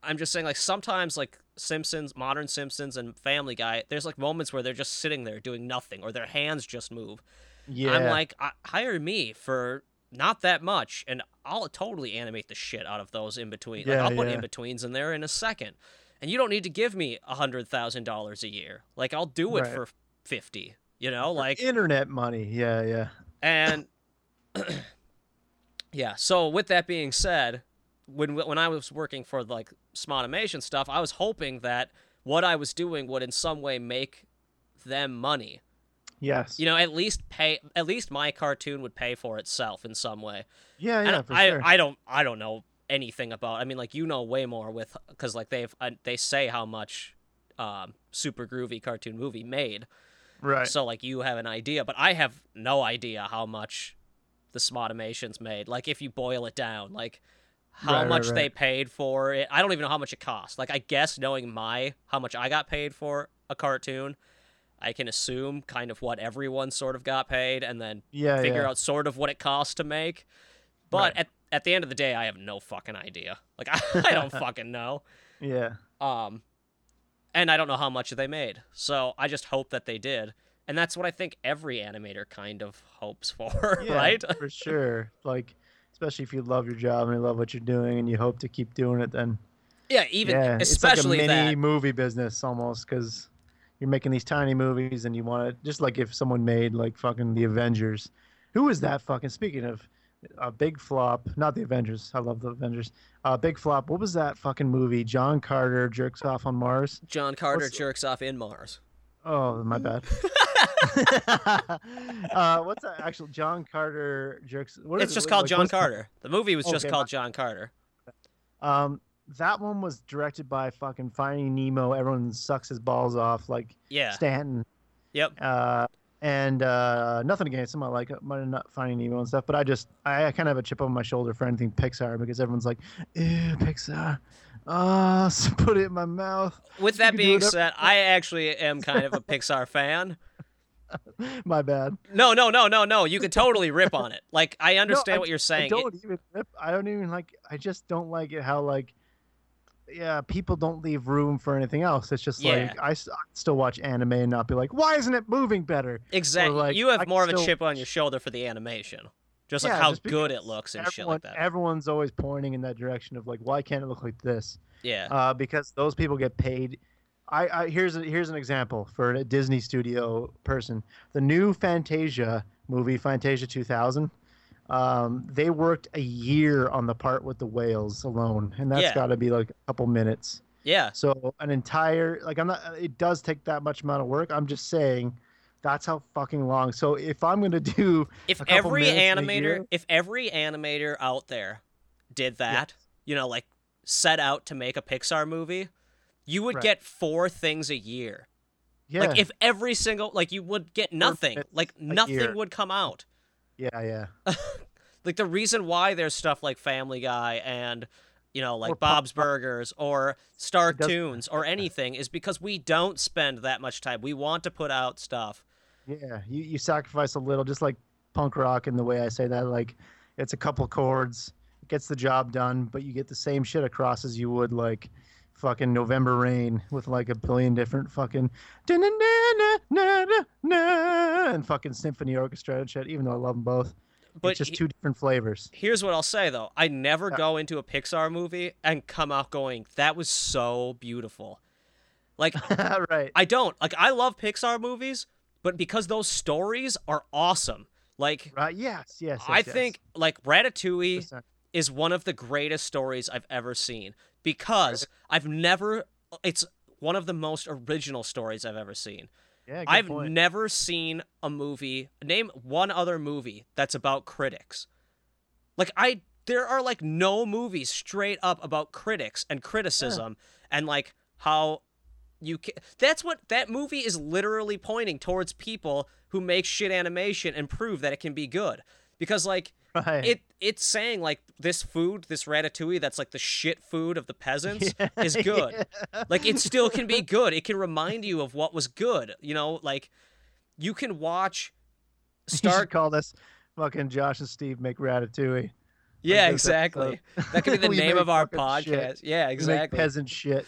S1: I'm just saying, like, sometimes, like, Simpsons, modern Simpsons, and Family Guy, there's like moments where they're just sitting there doing nothing or their hands just move.
S2: Yeah.
S1: I'm like, hire me for not that much, and I'll totally animate the shit out of those in between.
S2: Yeah,
S1: like, I'll put
S2: yeah.
S1: in betweens in there in a second, and you don't need to give me a hundred thousand dollars a year. Like, I'll do it
S2: Right.
S1: for fifty. You know, like,
S2: internet money. Yeah, yeah.
S1: and yeah. So with that being said, when when I was working for like Smodimation stuff, I was hoping that what I was doing would in some way make them money.
S2: Yes.
S1: You know, at least pay. At least my cartoon would pay for itself in some way.
S2: yeah, yeah, for
S1: I,
S2: sure.
S1: I don't I don't know anything about. I mean, like you know way more with because like they've uh, they say how much um, super groovy cartoon movie made.
S2: right.
S1: So like you have an idea, but I have no idea how much the Smodimations made. Like if you boil it down, like how
S2: Right, right,
S1: much they paid for it. I don't even know how much it cost. Like I guess knowing my how much I got paid for a cartoon, I can assume kind of what everyone sort of got paid and then
S2: yeah,
S1: figure
S2: yeah.
S1: out sort of what it costs to make. But
S2: Right.
S1: at at the end of the day, I have no fucking idea. Like I, I don't fucking know.
S2: Yeah.
S1: Um, and I don't know how much they made. So I just hope that they did. And that's what I think every animator kind of hopes for,
S2: Yeah,
S1: right?
S2: for sure. Like, especially if you love your job and you love what you're doing and you hope to keep doing it, then
S1: Yeah, even
S2: yeah,
S1: especially
S2: it's like a mini
S1: that.
S2: movie business almost because you're making these tiny movies and you want to just like if someone made like fucking the Avengers. Who is that fucking? Speaking of a big flop, not the Avengers. I love the Avengers. Uh, big flop. What was that fucking movie? John Carter jerks off on Mars.
S1: John Carter
S2: what's-
S1: jerks off in Mars.
S2: Oh, my bad. uh, what's that actual John Carter jerks? What
S1: It's
S2: it?
S1: just
S2: Like,
S1: called John Carter. The movie was just called
S2: my-
S1: John Carter.
S2: Um, that one was directed by fucking Finding Nemo. Everyone sucks his balls off, like
S1: Yeah.
S2: Stanton.
S1: Yep.
S2: Uh, and uh, nothing against him. I like my not Finding Nemo and stuff, but I just I, I kind of have a chip on my shoulder for anything Pixar because everyone's like, "Ew, Pixar." Ah, so put it in my mouth.
S1: With that being said, I actually am kind of a Pixar fan.
S2: My bad.
S1: No, no, no, no, no. You could totally rip on it. Like I understand
S2: I-
S1: what you're saying. It-
S2: don't even. rip- I don't even like. I just don't like it how like. Yeah, people don't leave room for anything else. It's just
S1: Yeah.
S2: like I still watch anime and not be like, why isn't it moving better?
S1: Exactly.
S2: like,
S1: you have
S2: can
S1: more of a chip on your shoulder for the animation. Just like
S2: Yeah,
S1: how
S2: just
S1: good it looks and
S2: everyone,
S1: shit like that.
S2: Everyone's always pointing in that direction of like, why can't it look like this?
S1: yeah.
S2: Uh, because those people get paid. I, I here's a, here's an example for a Disney studio person. The new Fantasia movie, Fantasia 2000. Um, they worked a year on the part with the whales alone, and that's
S1: Yeah.
S2: got to be like a couple minutes.
S1: yeah.
S2: So an entire like I'm not. It does take that much amount of work. I'm just saying. That's how fucking long. So if I'm gonna do
S1: If every animator,
S2: year.
S1: if every animator out there did that, you know, like set out to make a Pixar movie, you would
S2: Right.
S1: get four things a year.
S2: yeah,
S1: Like if every single like you would get nothing. Like nothing
S2: year.
S1: would come out.
S2: yeah, yeah.
S1: Like the reason why there's stuff like Family Guy and you know like
S2: Or Pop-
S1: Bob's Burgers or Star Tunes or anything is because we don't spend that much time. We want to put out stuff.
S2: Yeah, you, you sacrifice a little, just like punk rock in the way I say that. Like, it's a couple chords, it gets the job done, but you get the same shit across as you would like fucking November Rain with like a billion different fucking and fucking symphony orchestra and shit. Even though I love them both,
S1: But
S2: it's just
S1: he-
S2: two different flavors.
S1: Here's what I'll say though. I never
S2: Yeah.
S1: go into a Pixar movie and come out going, "That was so beautiful." Like
S2: right.
S1: I don't. Like I love Pixar movies, but because those stories are awesome. Like
S2: Right. Yes. Yes. yes
S1: I
S2: yes.
S1: think like Ratatouille
S2: 100%.
S1: is one of the greatest stories I've ever seen because I've never it's one of the most original stories I've ever seen.
S2: Yeah. Good
S1: I've
S2: point.
S1: never seen a movie name one other movie that's about critics. Like I there are like no movies straight up about critics and criticism and like how you can that's what that movie is literally pointing towards people who make shit animation and prove that it can be good. Because like
S2: right.
S1: it it's saying like this food, this ratatouille that's like the shit food of the peasants
S2: Yeah,
S1: is good.
S2: yeah.
S1: Like it still can be good. It can remind you of what was good. You know, like you can watch
S2: You should
S1: Star
S2: call this fucking Josh and Steve make Ratatouille.
S1: Yeah, exactly. That could be the name of our podcast.
S2: shit.
S1: Yeah, exactly.
S2: peasant shit.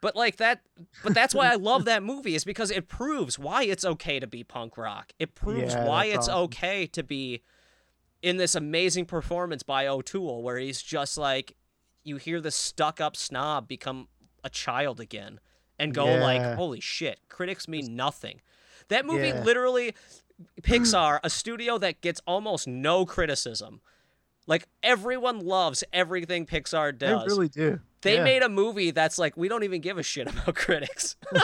S1: But like that but that's why I love that movie is because it proves why it's okay to be punk rock. It proves
S2: Yeah,
S1: why it's
S2: awesome.
S1: okay to be in this amazing performance by O'Toole where he's just like you hear the stuck up snob become a child again and go like holy shit, critics mean nothing. That movie
S2: Yeah.
S1: literally Pixar, a studio that gets almost no criticism. Like everyone loves everything Pixar does.
S2: They really do.
S1: They
S2: Yeah.
S1: made a movie that's like we don't even give a shit about critics.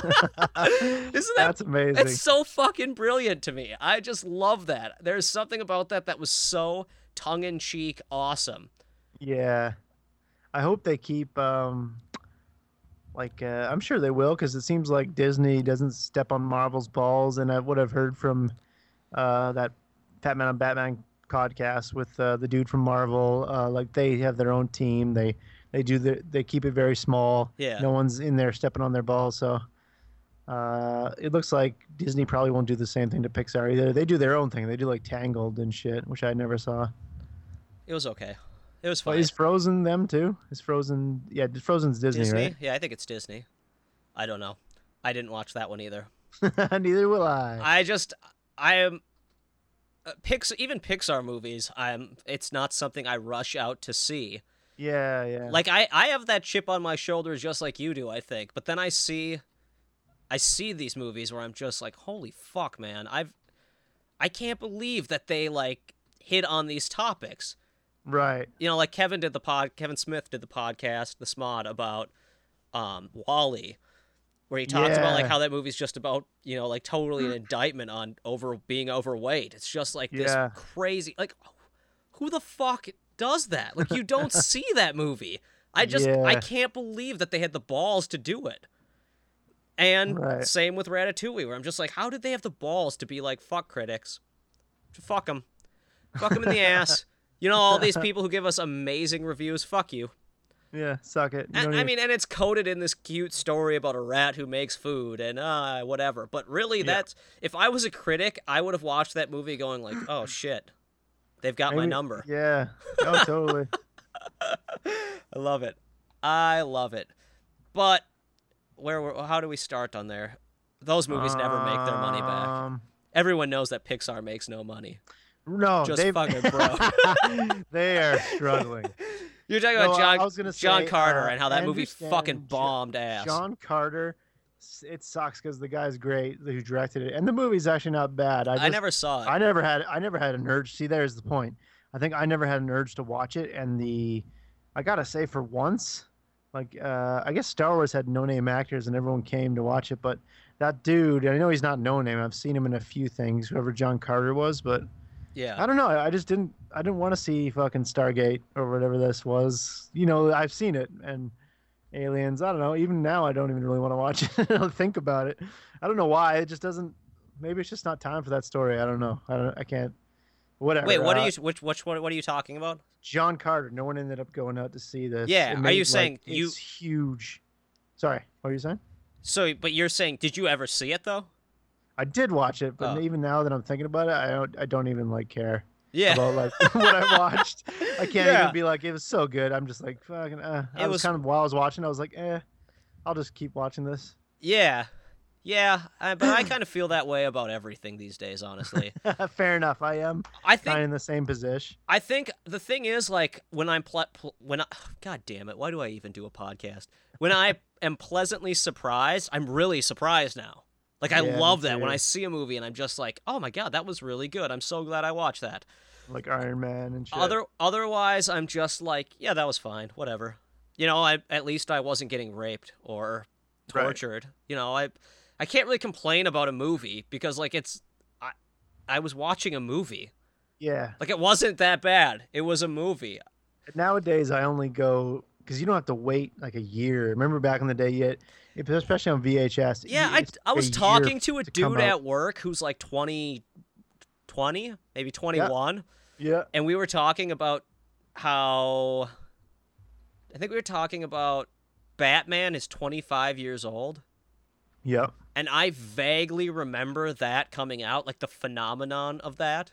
S1: Isn't that
S2: That's amazing.
S1: it's so fucking brilliant to me. I just love that. There's something about that that was so tongue in cheek awesome.
S2: Yeah, I hope they keep. um Like, uh, I'm sure they will, because it seems like Disney doesn't step on Marvel's balls. And I, what I've heard from uh, that Fat Man on Batman podcast with uh, the dude from Marvel, uh, like they have their own team. They they do the they keep it very small.
S1: Yeah.
S2: No one's in there stepping on their balls. So uh, it looks like Disney probably won't do the same thing to Pixar either. They do their own thing. They do like Tangled and shit, which I never saw.
S1: It was okay. It was fine.
S2: is Frozen them too? Is Frozen? Yeah, Frozen's Disney,
S1: Disney? Yeah, I think it's Disney. I don't know. I didn't watch that one either.
S2: Neither will I.
S1: I just I am uh, Pix even Pixar movies. I'm it's not something I rush out to see.
S2: Yeah, yeah.
S1: Like I I have that chip on my shoulder just like you do, I think. But then I see I see these movies where I'm just like, "Holy fuck, man. I've I can't believe that they like hit on these topics."
S2: right.
S1: You know, like Kevin did the pod Kevin Smith did the podcast, the Smod about um WALL-E where he talks about like how that movie's just about, you know, like totally an mm. indictment on over being overweight. It's just like this
S2: Yeah.
S1: crazy like who the fuck does that? Like you don't see that movie. I just I can't believe that they had the balls to do it. And
S2: Right.
S1: same with Ratatouille, where I'm just like, how did they have the balls to be like, fuck critics, fuck them, fuck them in the ass. You know, all these people who give us amazing reviews, fuck you.
S2: Yeah, suck it.
S1: And, I mean, and it's coded in this cute story about a rat who makes food and uh, whatever. But really,
S2: Yeah.
S1: that's if I was a critic, I would have watched that movie going like, oh shit, they've got my number.
S2: Yeah. Oh, totally.
S1: I love it. I love it. But where, how do we start on there? Those movies never make their money back.
S2: Um,
S1: Everyone knows that Pixar makes no money.
S2: No,
S1: Just
S2: they
S1: fucking bro.
S2: they are struggling.
S1: You're talking
S2: No,
S1: about John,
S2: I was gonna
S1: John
S2: say,
S1: Carter
S2: uh,
S1: and how that movie fucking bombed ass.
S2: John Carter. It sucks because the guy's great who directed it, and the movie's actually not bad. I,
S1: I never saw it.
S2: I never had I never had an urge. See, there's the point. I think I never had an urge to watch it, and the I gotta say for once, like uh, I guess Star Wars had no name actors, and everyone came to watch it. But that dude, I know he's not no name. I've seen him in a few things. Whoever John Carter was, but
S1: yeah.
S2: I don't know. I just didn't. I didn't want to see fucking Stargate or whatever this was. You know, I've seen it and Aliens. I don't know. Even now, I don't even really want to watch it. or think about it. I don't know why. It just doesn't. Maybe it's just not time for that story. I don't know. I don't. I can't. Whatever.
S1: Wait, what
S2: uh,
S1: are you? Which which what, what are you talking about?
S2: John Carter. No one ended up going out to see this.
S1: Yeah,
S2: It
S1: are
S2: made,
S1: you
S2: like,
S1: saying you-
S2: It's huge. Sorry, what were you saying?
S1: So, but you're saying, did you ever see it though?
S2: I did watch it, but
S1: Oh.
S2: even now that I'm thinking about it, I don't. I don't even like care
S1: Yeah.
S2: about like what I watched. I can't
S1: Yeah.
S2: even be like it was so good. I'm just like fucking. Uh. I
S1: It
S2: was,
S1: was-
S2: kind of while I was watching, I was like, eh, I'll just keep watching this.
S1: Yeah. Yeah, I, but I kind of feel that way about everything these days, honestly.
S2: Fair enough. I am
S1: I think
S2: in the same position.
S1: I think the thing is like when I'm ple- pl- when I, God damn it, why do I even do a podcast? When I am pleasantly surprised, I'm really surprised now. Like I
S2: Yeah,
S1: love that when. I see a movie and I'm just like, "Oh my god, that was really good. I'm so glad I watched that."
S2: Like Iron Man and shit.
S1: Other otherwise, I'm just like, "Yeah, that was fine. Whatever." You know, I at least I wasn't getting raped or
S2: Right.
S1: tortured. You know, I I can't really complain about a movie because like it's I I was watching a movie.
S2: yeah.
S1: Like it wasn't that bad. It was a movie.
S2: Nowadays, I only go because you don't have to wait like a year. Remember back in the day, yet especially on VHS.
S1: Yeah, I, I was talking to a
S2: to
S1: dude at work who's like 20, 20 maybe 21,
S2: Yeah.
S1: and we were talking about how I think we were talking about Batman is 25 years old.
S2: Yep.
S1: And I vaguely remember that coming out, like the phenomenon of that.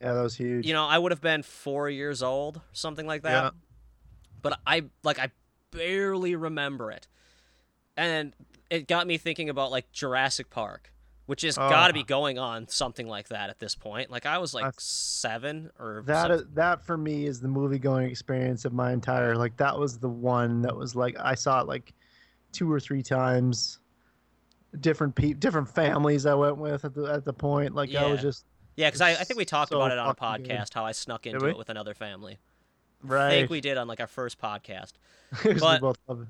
S2: Yeah, that was huge.
S1: You know, I would have been four years old, something like that.
S2: Yeah.
S1: But I like I barely remember it, and it got me thinking about like Jurassic Park, which has oh, got to be going on something like that at this point. Like I was like seven or
S2: that that for me is the movie going experience of my entire like that was the one that was like I saw it like two or three times. Different pe- different families I went with at the at the point like I was
S1: Yeah.
S2: just
S1: yeah, because I, I think we talked
S2: so
S1: about it on a
S2: fucking good.
S1: podcast how I snuck into it with another family.
S2: Right.
S1: I think we did on like our first podcast. but-
S2: both love it.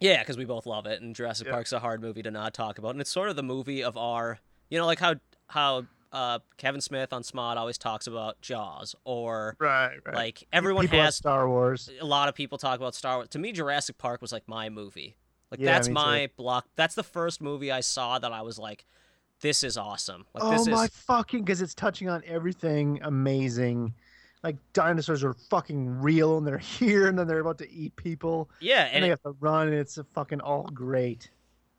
S1: Yeah, because we both love it, and Jurassic
S2: Yeah.
S1: Park's a hard movie to not talk about, and it's sort of the movie of our, you know, like how how uh, Kevin Smith on Smod always talks about Jaws, or
S2: Right, right.
S1: like everyone
S2: People
S1: has
S2: Star Wars.
S1: a lot of people talk about Star Wars. To me, Jurassic Park was like my movie. Like
S2: Yeah,
S1: that's
S2: me too.
S1: my block. That's the first movie I saw that I was like, this is awesome. Like
S2: oh
S1: this
S2: my
S1: is
S2: fucking because it's touching on everything amazing like dinosaurs are fucking real and they're here and then they're about to eat people
S1: yeah,
S2: and,
S1: and
S2: they
S1: it,
S2: have to run and it's a fucking all great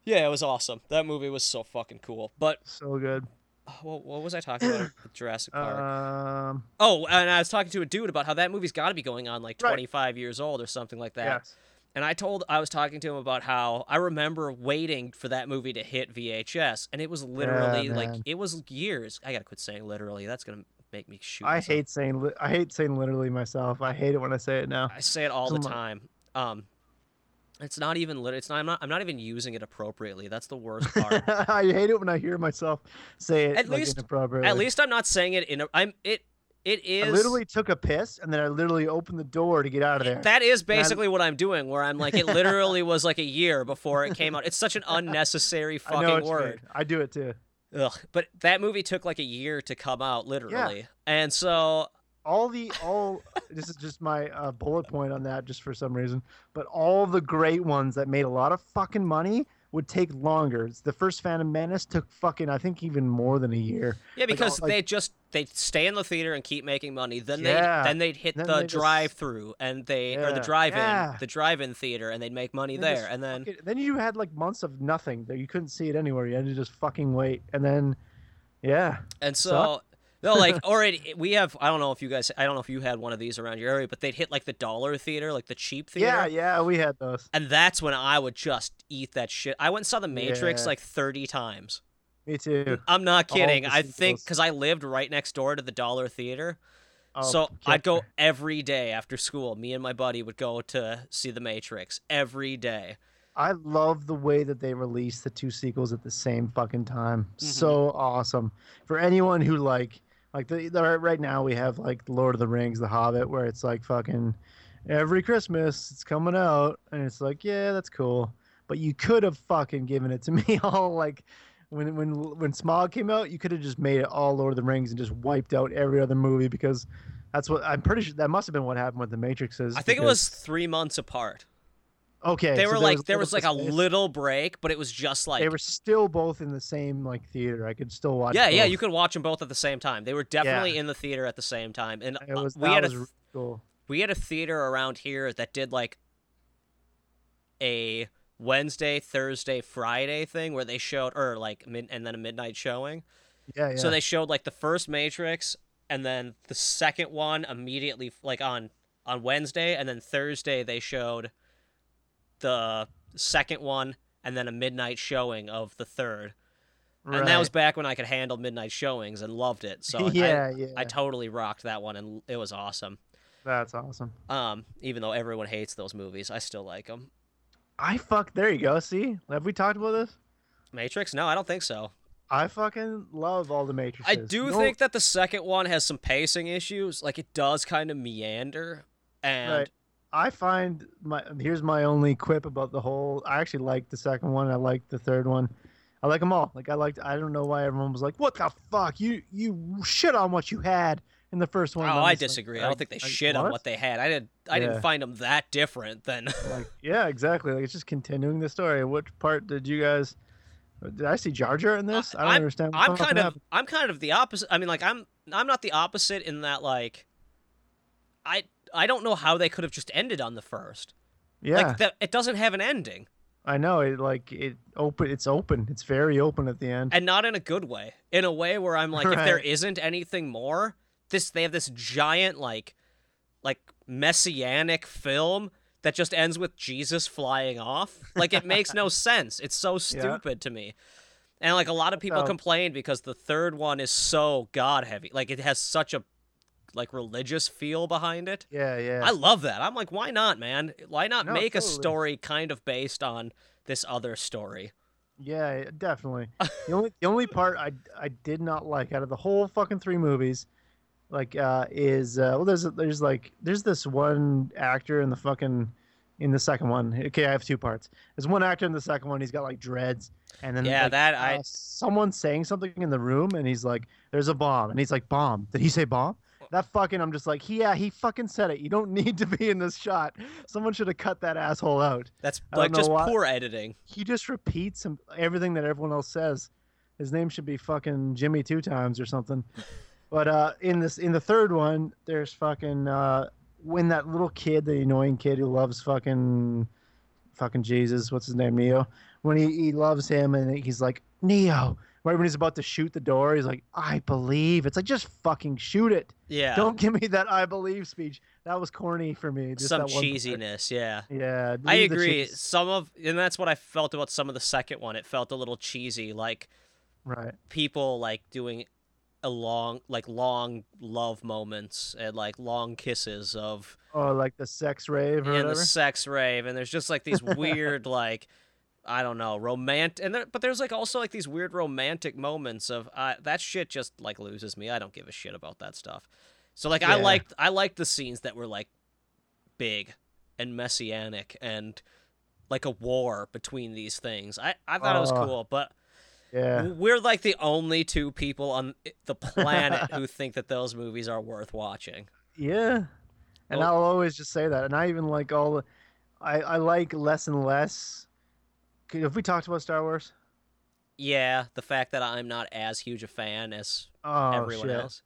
S1: yeah, it was awesome. That movie was so fucking cool. But
S2: so good
S1: what, what was I talking about Jurassic Park?
S2: um
S1: Oh, and I was talking to a dude about how that movie's got to be going on like
S2: Right.
S1: 25 years old or something like that.
S2: yes
S1: And I told I was talking to him about how I remember waiting for that movie to hit VHS, and it was literally like it was years. I gotta quit saying literally. That's gonna make me shoot.
S2: i
S1: myself.
S2: hate saying li- i hate saying literally myself i hate it when i say it now
S1: I say it all the time. Um, it's not even lit. It's not. I'm not. I'm not even using it appropriately. That's the worst part.
S2: i hate it when i hear myself say it
S1: At
S2: like,
S1: least-
S2: inappropriately.
S1: At least I'm not saying it in. A, I'm. It. It is.
S2: i literally took a piss and then i literally opened the door to get out of there
S1: That is basically what I'm doing. Where I'm like, it literally was like a year before it came out. It's such an unnecessary
S2: i know
S1: fucking
S2: what
S1: word.
S2: mean. i do it too
S1: Ugh. But that movie took like a year to come out, literally. Yeah. And so,
S2: all the all this is just my uh, bullet point on that just for some reason but all the great ones that made a lot of fucking money would take longer the first phantom menace took fucking i think even more than a year
S1: yeah, because
S2: like-
S1: they just they stay in the theater and keep making money. Then
S2: Yeah.
S1: they then they'd hit
S2: Then
S1: the
S2: they
S1: drive-through and they or the drive-in,
S2: Yeah.
S1: the drive-in theater, and they'd make money
S2: just
S1: there. And then
S2: fucking- then you had like months of nothing that you couldn't see it anywhere you had to just fucking wait and then yeah
S1: And so,
S2: Suck.
S1: no, like, it- we have. I don't know if you guys. I don't know if you had one of these around your area, but they'd hit like the dollar theater, like the cheap theater.
S2: yeah yeah we had those
S1: And that's when I would just eat that shit. I went and saw The Matrix
S2: Yeah.
S1: like thirty times.
S2: Me too
S1: I'm not kidding. I think because I lived right next door to the dollar theater,
S2: Oh,
S1: so I'd go every day after school. Me and my buddy would go to see The Matrix every day.
S2: I love the way that they release the two sequels at the same fucking time.
S1: Mm-hmm.
S2: So awesome. For anyone who like like the, the right now we have like Lord of the Rings, The Hobbit, where it's like fucking every Christmas it's coming out, and it's like yeah, that's cool. But you could have fucking given it to me all like when when when Smaug came out, you could have just made it all Lord of the Rings and just wiped out every other movie because that's what I'm pretty sure that must have been what happened with the Matrixes.
S1: I think it was three months apart.
S2: Okay,
S1: They
S2: so
S1: were
S2: there
S1: like there was like a little break, but it was just like
S2: They were still both in the same like theater. I could still watch.
S1: yeah, yeah. You could watch them both at the same time. They were definitely in the theater at the same time, and
S2: It
S1: uh,
S2: was
S1: we
S2: that
S1: had a
S2: was really cool.
S1: we had a theater around here that did like a Wednesday, Thursday, Friday thing where they showed or like mid and then a midnight showing.
S2: Yeah, yeah.
S1: So they showed like the first Matrix and then the second one immediately like on on Wednesday and then Thursday they showed the second one and then a midnight showing of the third. Right. And that was back when I could handle midnight showings and loved it. So I-
S2: yeah, yeah.
S1: I, totally rocked that one and it was awesome.
S2: That's awesome.
S1: Um, even though everyone hates those movies, I still like them.
S2: I fuck. There you go. See, have we talked about this?
S1: Matrix? No, I don't think so.
S2: I fucking love all the Matrices.
S1: I do
S2: No-
S1: think that the second one has some pacing issues. Like it does kind of meander, and
S2: Right. I find my here's my only quip about the whole. I actually like the second one. I like the third one. I like them all. Like I liked. I don't know why everyone was like, "What the fuck? You you shit on what you had in the first
S1: oh,
S2: one." I'm
S1: I
S2: just like,
S1: disagree. I don't think they shit on
S2: what?
S1: what they had. I didn't. I didn't find them that different than.
S2: like yeah exactly like it's just continuing the story which part did you guys did i see jar jar in this i don't
S1: I'm-
S2: understand what
S1: I'm kind of.
S2: happened.
S1: I'm kind of the opposite. I mean, like I'm. I'm not the opposite in that like. I I don't know how they could have just ended on the first.
S2: yeah
S1: Like that. It doesn't have an ending,
S2: i know it like it open it's open it's very open at the end
S1: and not in a good way. In a way where I'm like, if there
S2: Right.
S1: isn't anything more, this they have this giant like, like messianic film that just ends with Jesus flying off. Like it makes no sense. It's so stupid to me. And like a lot of people
S2: So-
S1: complain because the third one is so god heavy. Like it has such a like religious feel behind it.
S2: yeah yeah
S1: I love that. I'm like, why not, man? Why not
S2: No,
S1: make a story kind of based on this other story?
S2: yeah definitely the only the only part i i did not like out of the whole fucking three movies like uh is uh well there's there's like there's this one actor in the fucking in the second one. Okay i have two parts. There's one actor in the second one he's got like dreads and then
S1: Yeah,
S2: like,
S1: that I
S2: uh, someone's saying something in the room and he's like there's a bomb and he's like bomb? Did he say bomb? That fucking i'm just like yeah he fucking said it. You don't need to be in this shot. Someone should have cut that asshole out.
S1: That's like just
S2: why-
S1: poor editing.
S2: he just repeats everything that everyone else says. His name should be fucking jimmy two times or something but uh in this in the third one there's fucking uh when that little kid the annoying kid who loves fucking fucking jesus what's his name neo when he, he loves him and he's like neo right when he's about to shoot the door he's like i believe it's like just fucking shoot it
S1: Yeah.
S2: don't give me that i believe speech that was corny for me just
S1: some
S2: part.
S1: cheesiness, yeah.
S2: yeah
S1: I agree. Some of and that's what I felt about some of the second one. It felt a little cheesy, like
S2: right
S1: people like doing a long like long love moments and like long kisses of
S2: oh like the sex rave or
S1: and the sex rave and there's just like these weird like I don't know romantic and there, but there's like also like these weird romantic moments of uh, that shit just like loses me. I don't give a shit about that stuff. So like I liked I liked the scenes that were like big and messianic and like a war between these things. I I thought it was
S2: Oh.
S1: cool, but
S2: yeah
S1: we're like the only two people on the planet who think that those movies are worth watching.
S2: Yeah, and I'll always just say that. And I even like all the, I I like less and less. Have we talked about Star Wars?
S1: Yeah, the fact that I'm not as huge a fan as
S2: Oh
S1: everyone
S2: shit.
S1: else.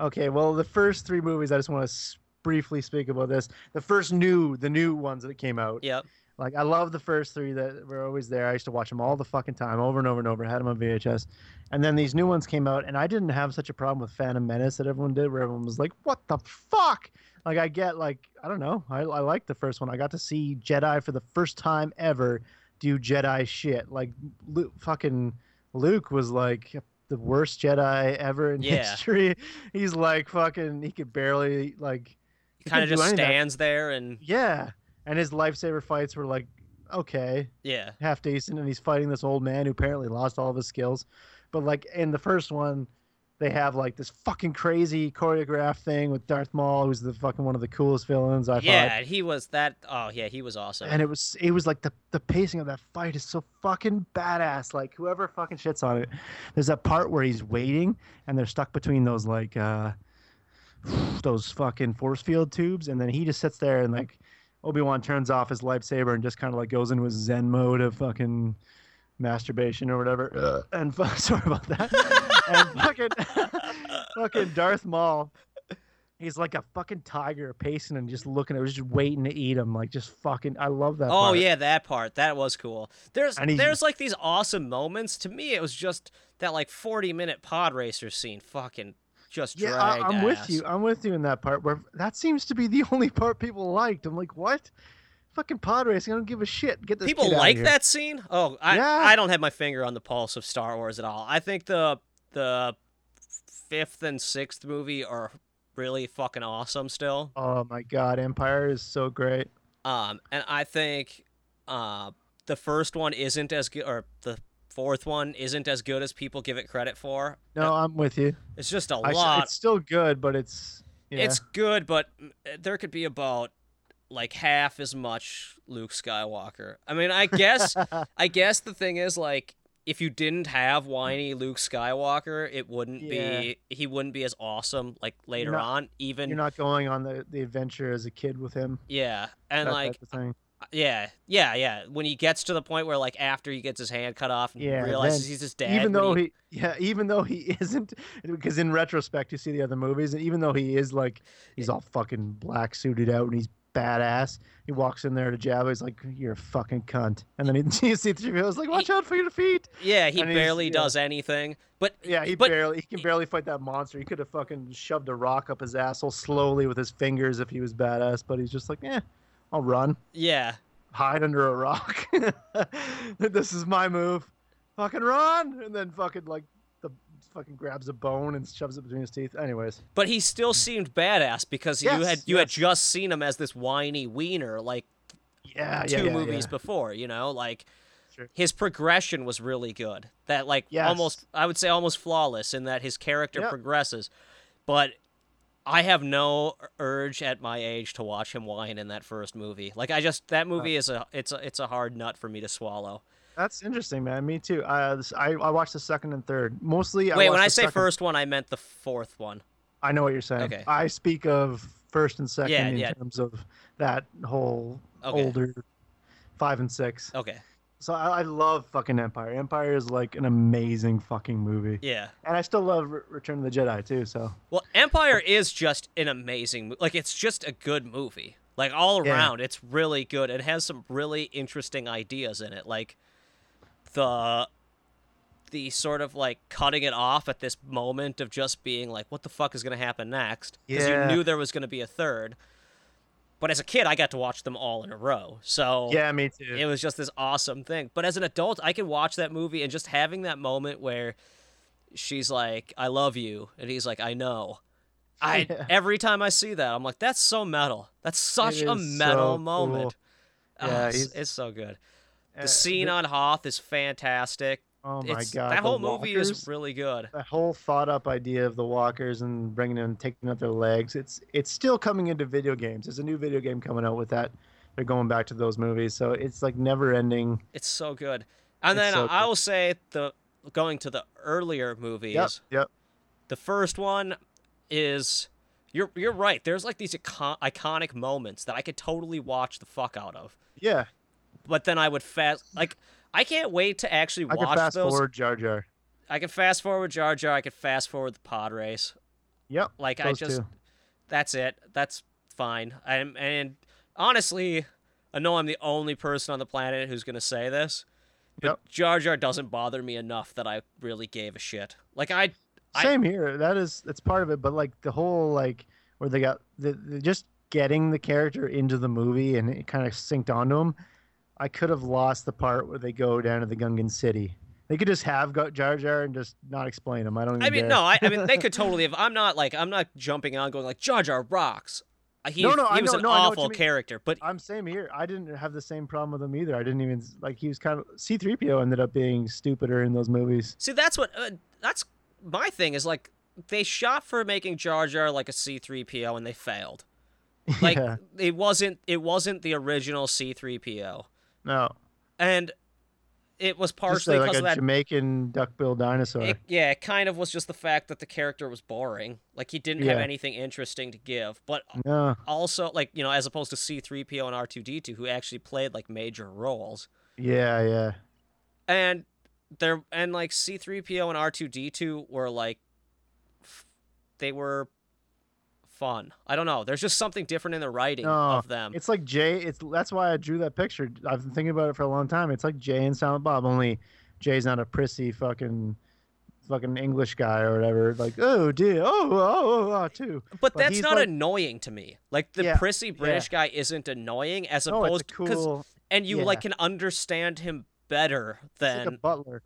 S2: Okay, well the first three movies I just want to briefly speak about this. The first new, the new ones that came out.
S1: Yep.
S2: Like I love the first three that were always there. I used to watch them all the fucking time, over and over and over. I had them on VHS, and then these new ones came out, and I didn't have such a problem with Phantom Menace that everyone did, where everyone was like, "What the fuck?" Like I get like I don't know. I I like the first one. I got to see Jedi for the first time ever do Jedi shit. Like Luke, fucking Luke was like the worst Jedi ever in
S1: Yeah.
S2: history. He's like fucking. He could barely like. he
S1: Kind of just stands there and
S2: Yeah, and his lightsaber fights were like okay,
S1: yeah.
S2: half decent, and he's fighting this old man who apparently lost all of his skills. But like in the first one, they have like this fucking crazy choreographed thing with Darth Maul, who's the fucking one of the coolest villains I
S1: yeah,
S2: thought.
S1: he was that. Oh yeah, he was awesome.
S2: And it was it was like the the pacing of that fight is so fucking badass. Like whoever fucking shits on it. There's that part where he's waiting and they're stuck between those like uh those fucking force field tubes and then he just sits there and like Obi Wan turns off his lightsaber and just kind of like goes into his Zen mode of fucking masturbation or whatever. And fu- sorry about that. and fucking fucking Darth Maul. He's like a fucking tiger pacing and just looking at, was just waiting to eat him. Like just fucking. I love that.
S1: Oh
S2: part.
S1: yeah, that part. That was cool. There's
S2: he-
S1: there's like these awesome moments. To me, it was just that like 40 minute pod racer scene. Fucking just
S2: Yeah, I, I'm with you. I'm with you in that part where that seems to be the only part people liked. I'm like, what? Fucking pod racing. I don't give a shit. Get this
S1: People like that scene. Oh, I
S2: Yeah.
S1: I don't have my finger on the pulse of Star Wars at all. I think the the fifth and sixth movie are really fucking awesome still.
S2: Oh my god, Empire is so great.
S1: Um, and I think uh, the first one isn't as good, or the fourth one isn't as good as people give it credit for.
S2: No, I'm with you.
S1: It's just a
S2: I
S1: lot.
S2: it's still good, but it's yeah.
S1: It's good, but mm, there could be about like half as much Luke Skywalker. I mean, I guess I guess the thing is like if you didn't have whiny Luke Skywalker, it wouldn't be he wouldn't be as awesome like later
S2: not-
S1: on even
S2: You're not going on the, the adventure as a kid with him.
S1: yeah. And like
S2: type of thing.
S1: Yeah, yeah, yeah. When he gets to the point where like after he gets his hand cut off and
S2: Yeah,
S1: realizes he's his dad
S2: even though he, yeah, even though he isn't, because in retrospect you see the other movies, and even though he is like he's all fucking black suited out and he's badass, he walks in there to Jabba. He's like, "You're a fucking cunt," and then he you see three He's like, "Watch out for your feet."
S1: yeah, he
S2: and
S1: barely
S2: yeah.
S1: does anything. But
S2: Yeah, he
S1: but
S2: barely he can barely fight that monster. He could have fucking shoved a rock up his asshole slowly with his fingers if he was badass, but he's just like, "Eh, I'll run."
S1: yeah,
S2: hide under a rock. this is my move. Fucking run, and then fucking like the fucking grabs a bone and shoves it between his teeth. Anyways,
S1: but he still seemed badass because you had you had just seen him as this whiny wiener like
S2: yeah,
S1: two
S2: yeah, yeah,
S1: movies
S2: yeah.
S1: before, you know, like
S2: Sure.
S1: his progression was really good. That like
S2: Yes.
S1: almost I would say almost flawless in that his character
S2: Yep.
S1: progresses. But I have no urge at my age to watch him whine in that first movie. Like I just that movie is a it's a it's a hard nut for me to swallow.
S2: That's interesting, man. Me too. Uh, this, I I watched the second and third. Mostly, I
S1: Wait, when I say
S2: second-
S1: first one, I meant the fourth one.
S2: I know what you're saying.
S1: Okay.
S2: I speak of first and second
S1: Yeah,
S2: in
S1: yeah.
S2: terms of that whole
S1: Okay.
S2: older five and six.
S1: Okay.
S2: So I, I love fucking Empire. Empire is like an amazing fucking movie,
S1: Yeah.
S2: and I still love Re- Return of the Jedi too. So
S1: Well, Empire is just an amazing like it's just a good movie. Like all
S2: Yeah.
S1: around, it's really good. It has some really interesting ideas in it. Like the the sort of like cutting it off at this moment of just being like what the fuck is going to happen next because
S2: Yeah.
S1: you knew there was going to be a third. But as a kid, I got to watch them all in a row. So
S2: yeah, me too.
S1: it was just this awesome thing. But as an adult, I can watch that movie and just having that moment where she's like, "I love you," and he's like, "I know." I
S2: Yeah.
S1: every time I see that, I'm like, "That's so metal. That's such a metal
S2: so
S1: moment."
S2: cool.
S1: Ah,
S2: Yeah,
S1: it's, it's so good.
S2: Uh,
S1: The scene
S2: the-
S1: on Hoth is fantastic.
S2: Oh my
S1: it's,
S2: god,
S1: that whole movie is really good.
S2: that whole thought up idea of the walkers and bringing in taking out their legs. It's it's still coming into video games. There's a new video game coming out with that. They're going back to those movies, so it's like never ending.
S1: It's so good. And
S2: It's
S1: then
S2: so
S1: I will say the going to the earlier movies.
S2: Yep, yep.
S1: The first one is you're you're right. There's like these icon- iconic moments that I could totally watch the fuck out of.
S2: Yeah,
S1: But then I would fast like I can't wait to actually
S2: I can
S1: watch
S2: fast
S1: those.
S2: forward Jar Jar.
S1: I can fast forward Jar Jar. I can fast forward the pod race.
S2: Yep.
S1: Like I just
S2: two.
S1: that's it. That's fine. I'm and honestly, I know I'm the only person on the planet who's gonna say this. But
S2: Yep.
S1: Jar Jar doesn't bother me enough that I really gave a shit. Like I I-
S2: Same here. That is that's part of it. But like the whole like where they got the, the just getting the character into the movie and it kind of synced onto him. I could have lost the part where they go down to the Gungan City. They could just have got Jar Jar and just not explain him. I don't. Even
S1: I mean,
S2: care.
S1: no, I, I mean they could totally have. I'm not like I'm not jumping on going like Jar Jar rocks. Uh, He,
S2: No, no,
S1: he
S2: I
S1: was
S2: know-
S1: an
S2: no, I know what you
S1: awful character, but
S2: I'm same here. I didn't have the same problem with him either. I didn't even like he was kind of C3PO ended up being stupider in those movies.
S1: see that's what uh, that's my thing is like they shot for making Jar Jar like a C3PO and they failed. Like
S2: yeah.
S1: it wasn't it wasn't the original C3PO.
S2: No.
S1: And it was
S2: Just
S1: partially
S2: uh, like
S1: because
S2: a
S1: of that.
S2: Jamaican duckbill dinosaur.
S1: It, yeah, it kind of was just the fact that the character was boring. Like he didn't have anything interesting to give. But
S2: no.
S1: also, like you know, as opposed to C-3PO and R2D2, who actually played like major roles.
S2: Yeah, yeah.
S1: and there and like C3PO and R2D2 were like they were fun. I don't know. There's just something different in the writing
S2: No,
S1: of them.
S2: It's like Jay. It's that's why I drew that picture. I've been thinking about it for a long time. It's like Jay and Silent Bob. Only Jay's not a prissy fucking fucking English guy or whatever. Like oh dear, oh oh oh, oh ah, too.
S1: But
S2: but
S1: that's not
S2: like-
S1: annoying to me. Like the
S2: Yeah,
S1: prissy British guy isn't annoying as
S2: No,
S1: opposed 'cause-
S2: cool.
S1: and you
S2: yeah.
S1: like can understand him better than
S2: like a butler.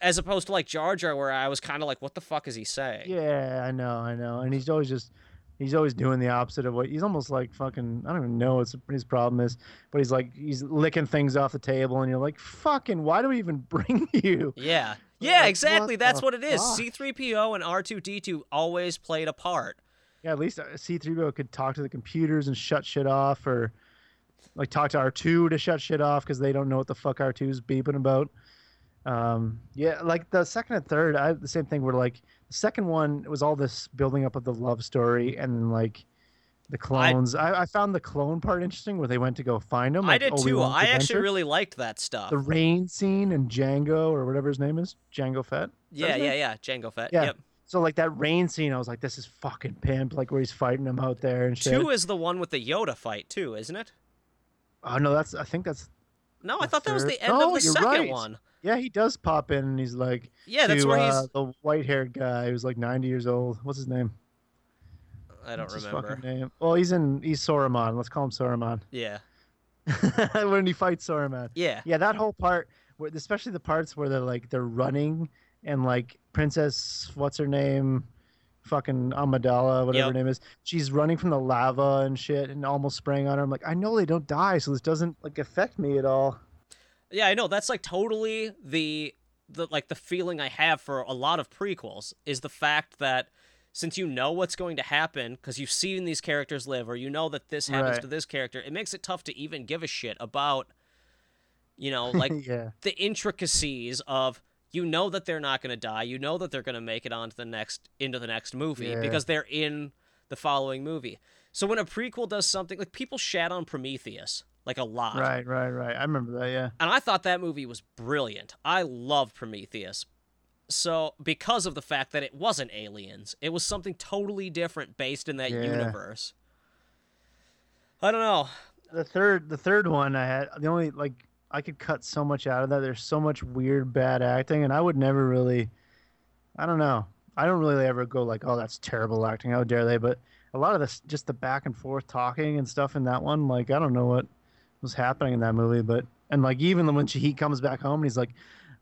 S1: as opposed to like Jar Jar where I was kind of like what the fuck is he saying?
S2: Yeah, I know, I know. And he's always just he's always doing the opposite of what he's almost like fucking I don't even know what his problem is, but he's like he's licking things off the table and you're like, fucking why do we even bring you?
S1: Yeah. Yeah,
S2: Like,
S1: exactly.
S2: what
S1: That's what it is.
S2: fuck?
S1: C3PO and R2D2 always played a part.
S2: Yeah, at least uh, C3PO could talk to the computers and shut shit off, or like talk to R2 to shut shit off because they don't know what the fuck R2's beeping about. Um, yeah, like the second and third, I the same thing. Where like the second one was all this building up of the love story, and like the clones. I, I found the clone part interesting, where they went to go find them.
S1: I did too.
S2: Obi-Wan's
S1: I actually really liked that stuff.
S2: the rain scene and Jango or whatever his name is, Jango Fett.
S1: Yeah, yeah, yeah. Jango Fett.
S2: Yeah.
S1: Yep.
S2: So like that rain scene, I was like, this is fucking pimp, like where he's fighting them out there and shit.
S1: Two is the one with the Yoda fight too, isn't it?
S2: Oh no, that's I think that's
S1: No, I thought that was the end
S2: No,
S1: of the
S2: you're
S1: second
S2: right.
S1: one.
S2: Yeah. He does pop in and he's like,
S1: Yeah, that's
S2: to,
S1: where
S2: uh,
S1: he's.
S2: the white-haired guy who's like 90 years old. What's his name?
S1: I don't
S2: What's his fucking name. Well, he's in he's Sauron. Let's call him Sauron.
S1: Yeah,
S2: when he fights Sauron.
S1: yeah,
S2: Yeah, that whole part, where especially the parts where they're like they're running and like Princess, what's her name? Fucking Amidala, whatever her name is. She's running from the lava and shit and almost spraying on her. I'm like, I know they don't die, so this doesn't like affect me at all.
S1: Yeah. I know that's like totally the the like the feeling I have for a lot of prequels is the fact that since you know what's going to happen because you've seen these characters live or you know that this happens
S2: Right.
S1: to this character, it makes it tough to even give a shit about you know like
S2: yeah.
S1: the intricacies of you know that they're not going to die you know that they're going to make it on to the next into the next movie
S2: Yeah.
S1: because they're in the following movie so when a prequel does something like people shat on prometheus like a lot
S2: Right, right, right. I remember that. Yeah.
S1: and i thought that movie was brilliant i loved prometheus so because of the fact that it wasn't aliens it was something totally different based in that
S2: Yeah.
S1: universe i don't know
S2: The third, the third one, I had the only like I could cut so much out of that. There's so much weird, bad acting, and I would never really. I don't know. I don't really ever go like, oh, that's terrible acting. How dare they? But a lot of this, just the back and forth talking and stuff in that one, like I don't know what was happening in that movie, but and like even when she, he comes back home and he's like,